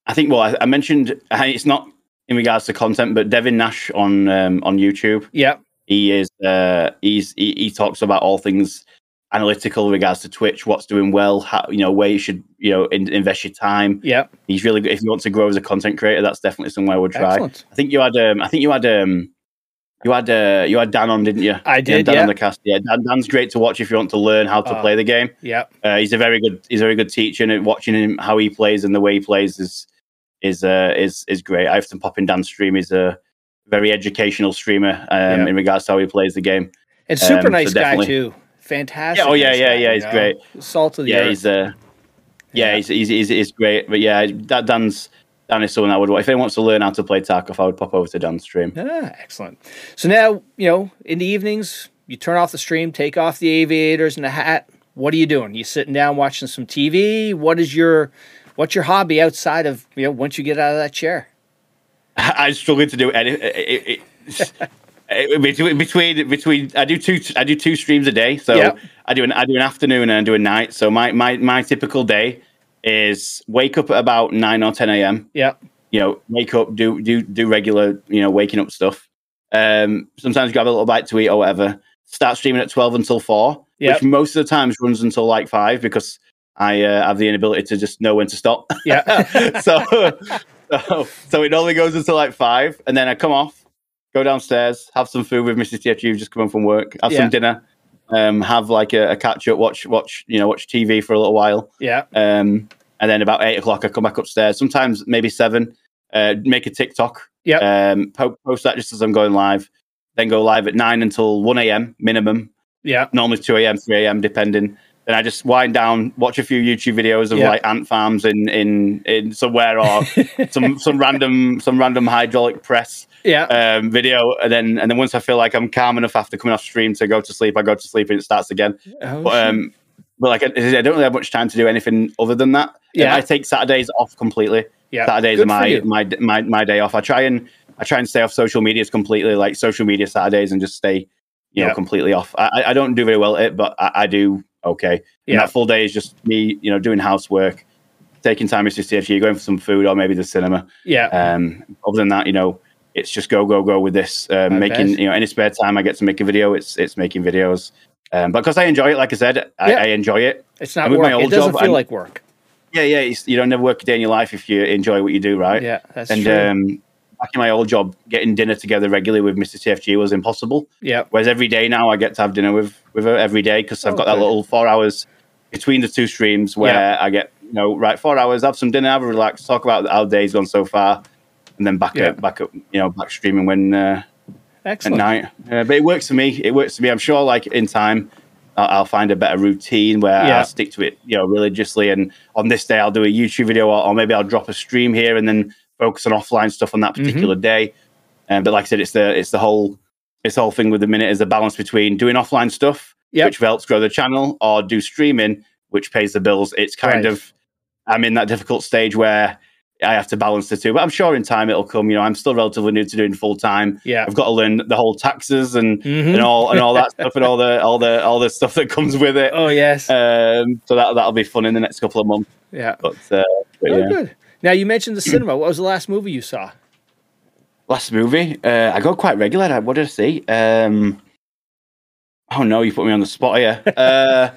I think well, I, I mentioned it's not in regards to content, but Devin Nash on um, on YouTube. yeah, He is uh, he's he, he talks about all things analytical in regards to Twitch, what's doing well, how you know where you should you know in, invest your time. Yeah, He's really good. If you want to grow as a content creator, that's definitely somewhere I would try. Excellent. I think you had um, I think you had um, you had uh, you had Dan on, didn't you? I You did, Dan yeah. on the cast. Yeah, Dan, Dan's great to watch if you want to learn how to Uh, play the game. Yeah, Uh, he's a very good he's a very good teacher, and watching him how he plays and the way he plays is is uh, is is great. I often pop in Dan's stream. He's a very educational streamer um, Yeah. in regards to how he plays the game. And super Um, nice so guy too. Fantastic. Yeah, oh, yeah, nice yeah, guy, yeah, you he's know? great. Salt of the earth. Yeah, earth. he's uh, yeah, Yeah. He's, he's, he's he's great. But yeah, that Dan's Dan is someone I would. If anyone wants to learn how to play Tarkov, I would pop over to Dan's stream. Ah, excellent. So now, you know, in the evenings, you turn off the stream, take off the aviators and the hat. What are you doing? You sitting down watching some TV? What is your what's your hobby outside of, you know, once you get out of that chair? I struggle to do any. It, it, it, between between between I do two I do two streams a day. So Yep. I do an I do an afternoon and I do a night. So my my my typical day is wake up at about nine or ten a.m. Yeah. You know, wake up, do do do regular you know waking up stuff. Um, sometimes grab a little bite to eat or whatever. Start streaming at twelve until four, Yep. which most of the times runs until like five because I uh, have the inability to just know when to stop. Yeah. so, so so it only goes until like five, and then I come off, go downstairs, have some food with Mrs. TFG, just come home from work, have Yeah. some dinner, um, have like a, a catch up, watch watch you know watch TV for a little while, yeah. um, and then about eight o'clock I come back upstairs. Sometimes maybe seven, uh, make a TikTok, Yeah. um, po- post that just as I'm going live, then go live at nine until one a.m. minimum, Yeah. normally 2 a.m., 3 a.m., depending. Then I just wind down, watch a few YouTube videos of Yeah. like ant farms in in in somewhere or some some random some random hydraulic press Yeah. um, video, and then and then once I feel like I'm calm enough after coming off stream to go to sleep, I go to sleep and it starts again. Oh, But shit. um, but like I, I don't really have much time to do anything other than that. Yeah. I take Saturdays off completely. yeah. Saturdays Good are my, my my my day off. I try and I try and stay off social medias completely, like social media Saturdays, and just stay, you Yeah. know, completely off. I, I- don't do very well at it, but I, I do okay. Yeah. And that full day is just me, you know, doing housework, taking time with TFG, going for some food or maybe the cinema. Yeah. Um, other than that, you know, it's just go go go with this. Um, making you know any spare time I get to make a video, it's it's making videos. Um, but because I enjoy it, like I said, I, Yeah. I enjoy it. it's not and with work. my It old doesn't job, feel I'm- like work. Yeah, yeah. It's, you don't never work a day in your life if you enjoy what you do, right? Yeah. That's and true. um, back in my old job, getting dinner together regularly with Mr. TFG was impossible. yeah. Whereas every day now, I get to have dinner with with her every day because I've Oh, got that little four hours between the two streams where Yeah. I get you know right four hours, have some dinner, have a relax, talk about how the day's gone so far, and then back Yeah. up, back up, you know, back streaming when uh, at night. Uh, but it works for me. It works for me. I'm sure, like in time. I'll I'll find a better routine where Yeah. I'll stick to it, you know, religiously. And on this day, I'll do a YouTube video, or, or maybe I'll drop a stream here and then focus on offline stuff on that Mm-hmm. particular day. Um, but like I said, it's the it's the whole it's the whole thing with the minute is the balance between doing offline stuff, Yep. which helps grow the channel, or do streaming, which pays the bills. It's kind Right. of I'm in that difficult stage where I have to balance the two. But I'm sure in time it'll come. You know, I'm still relatively new to doing full time. Yeah. I've got to learn the whole taxes and Mhm. and all and all that stuff and all the all the all the stuff that comes with it. Oh yes. Um, so that that'll be fun in the next couple of months. yeah. But, uh, but Oh, yeah. good. Now you mentioned the cinema. What was the last movie you saw? last movie, uh, I go quite regular. What did I see? Um, oh no, you put me on the spot here. Uh,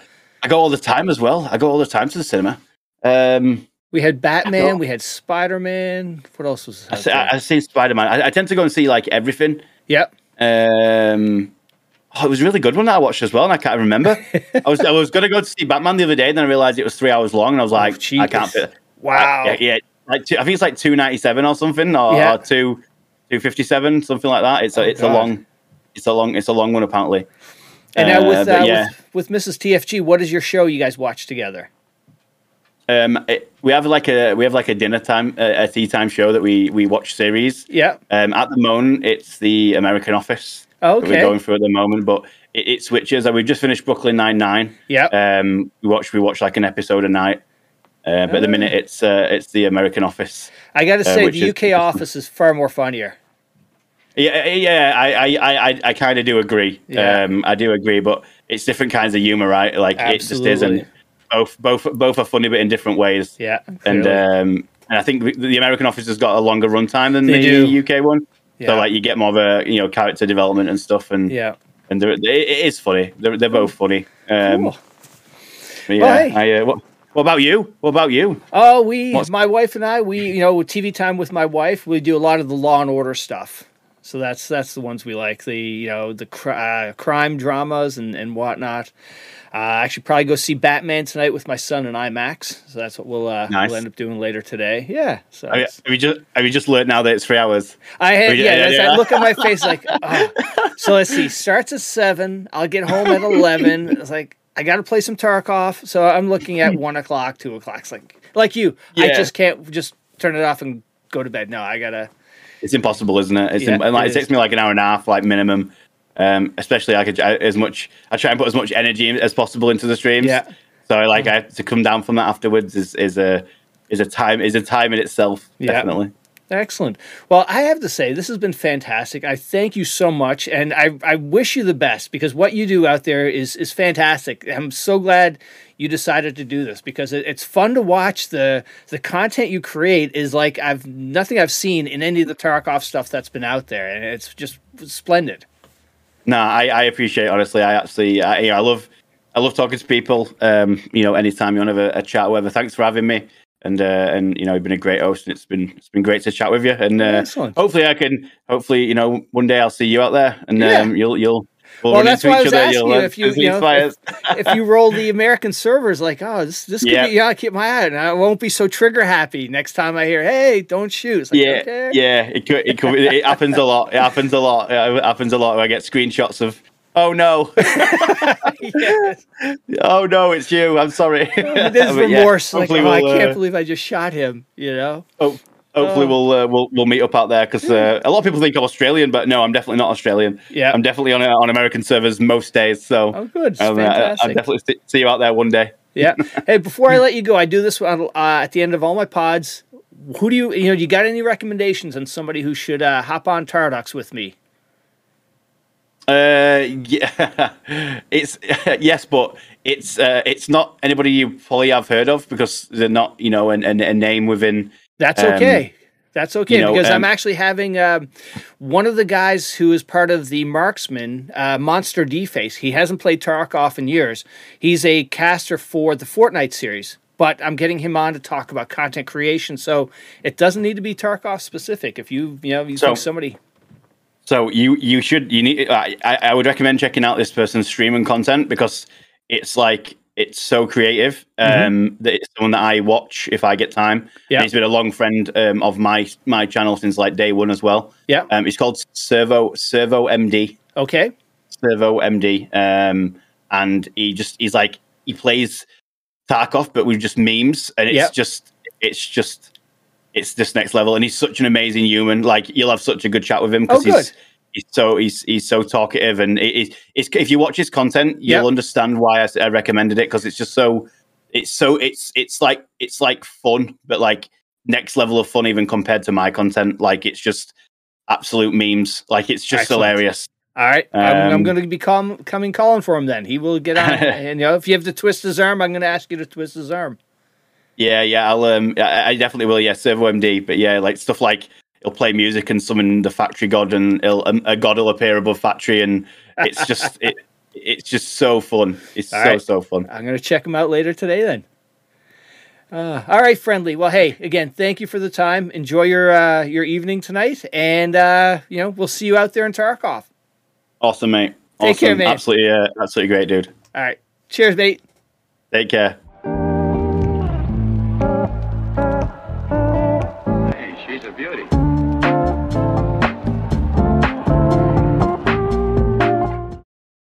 I go all the time as well. I go all the time to the cinema. Um, We had Batman. We had Spider Man. What else was? I, see. I, I've seen Spider Man. I, I tend to go and see like everything. Yep. Um, oh, it was a really good one that I watched as well, and I can't remember. I was I was going to go to see Batman the other day, and then I realized it was three hours long, and I was like, I can't. Oh. Fit. Wow. Yeah, yeah. Like two, I think it's like two ninety seven or something, or, Yeah. or two two fifty seven, something like that. It's a Oh, it's God. a long, it's a long, it's a long one apparently. And now with, Uh, uh, yeah. with with Mrs. TFG, what is your show you guys watch together? Um, it, we have like a we have like a dinner time, a, a tea time show that we we watch series. Yeah. Um, at the moment, it's the American Office Oh, that okay. we're going through at the moment, but it, it switches. Uh, we've just finished Brooklyn Nine Nine. Yeah. Um, we watch we watch like an episode a night. Uh, but at the minute, it's uh, it's the American Office. I got to uh, say, which the UK interesting. office is far more funnier. Yeah, yeah, I, I, I, I, kind of do agree. Yeah. Um, I do agree, but it's different kinds of humor, right? Like it just is, Absolutely. and both, both, both are funny, but in different ways. Yeah. and um, and I think the- the American Office has got a longer runtime than They the do. UK one. Yeah. So like you get more of a you know character development and stuff, and yeah. and they're, it, it is funny. They're, they're both funny. Um, Cool. yeah, Well, hey. I, uh, what, what about you? What about you? Oh, we, What's- my wife and I, we, you know, with TV time with my wife, we do a lot of the Law and Order stuff. So that's that's the ones we like. The you know the cr- uh, crime dramas and and whatnot. Uh, I should probably go see Batman tonight with my son in IMAX. So that's what we'll uh, Nice. we'll end up doing later today. Yeah. So Have you, have just have you just learned now that it's three hours? I had Yeah, yeah, yeah, yeah. that look at my face like oh. so let's see starts at seven I'll get home at 11 it's like I got to play some Tarkov so I'm looking at one o'clock two o'clock it's like like you I just can't just turn it off and go to bed no I gotta It's impossible, isn't it? It's Yeah, im- and like it it, takes me like an hour and a half, like minimum. Um, especially I could I, as much. I try and put as much energy as possible into the streams. Yeah. So like I have to come down from that afterwards is is a is a time is a time in itself. Yeah. Definitely. Excellent. Well, I have to say, this has been fantastic. I thank you so much, and I, I wish you the best because what you do out there is is fantastic. I'm so glad you decided to do this because it, it's fun to watch. the The content you create is like I've nothing I've seen in any of the Tarkov stuff that's been out there, and it's just splendid. No, I, I appreciate it, honestly. I actually I, you know, I love I love talking to people. Um, you know, anytime you want to have a, a chat, whatever. Thanks for having me. And uh, and you know, you've been a great host, and it's been it's been great to chat with you. And uh, hopefully, I can hopefully you know one day I'll see you out there, and Yeah. um, you'll you'll we'll Well, that's why I was other. asking you learn if you, you know, if, if you roll the American servers, like, oh, this this could Yeah. be, yeah, I keep my eye and I won't be so trigger happy next time I hear, hey, don't shoot. It's like, yeah, okay. yeah, it could, it could, it happens a lot. It happens a lot. It happens a lot. I get screenshots of, oh no, Yes. oh no, it's you. I'm sorry. It is But yeah, remorse. like, oh, I we'll, can't uh, believe I just shot him. You know? ho- hopefully Oh. we'll uh, we'll we'll meet up out there because uh, a lot of people think I'm Australian, but no, I'm definitely not Australian. Yeah. I'm definitely on on American servers most days. So Oh, good. Um, uh, fantastic. I'll definitely see- see you out there one day. yeah. Hey, before I let you go, I do this uh, at the end of all my pods. Who do you, you know, you got any recommendations on somebody who should uh, hop on Tarducks with me? Uh, yeah, it's yes, but it's uh, it's not anybody you probably have heard of because they're not you know an, an, a name within. That's Um, okay. That's okay you know, because I'm um, actually having um, one of the guys who is part of the Marksman, uh, Monster Deface. He hasn't played Tarkov in years. He's a caster for the Fortnite series, but I'm getting him on to talk about content creation. So it doesn't need to be Tarkov specific. If you you know you So- think somebody, So you you should you need I I I would recommend checking out this person's streaming content because it's like it's so creative. Um, that it's someone that I watch if I get time. Mm-hmm. Yeah. He's been a long friend um, of my my channel since like day one as well. yeah, Um, he's called Servo Servo MD. okay, Servo MD, um, and he just he's like he plays Tarkov, but with just memes, and it's Yep. just it's just it's this next level. And he's such an amazing human. Like you'll have such a good chat with him Oh, because good. he's he's so he's he's so talkative, and it, it's, it's if you watch his content, you'll Yep. understand why I recommended it because it's just so it's so it's it's like it's like fun, but like next level of fun even compared to my content. Like it's just absolute memes. Like it's just Excellent. hilarious. all right. I'm, I'm Um, going to be com- coming calling for him. Then he will get on. and you know, if you have to twist his arm, I'm going to ask you to twist his arm. Yeah, yeah, I'll um, I, I definitely will. Yeah, Servo MD, but yeah, like stuff like he'll play music and summon the factory god, and um, a god will appear above factory, and it's just it, it's just so fun. It's All so right. so fun. I'm going to check him out later today then. Uh, all right, friendly. Well, hey, again, thank you for the time. Enjoy your uh, your evening tonight, and uh, you know we'll see you out there in Tarkov. Awesome, mate. Take awesome. care, man. Absolutely, uh, absolutely great, dude. All right, cheers, mate. Take care.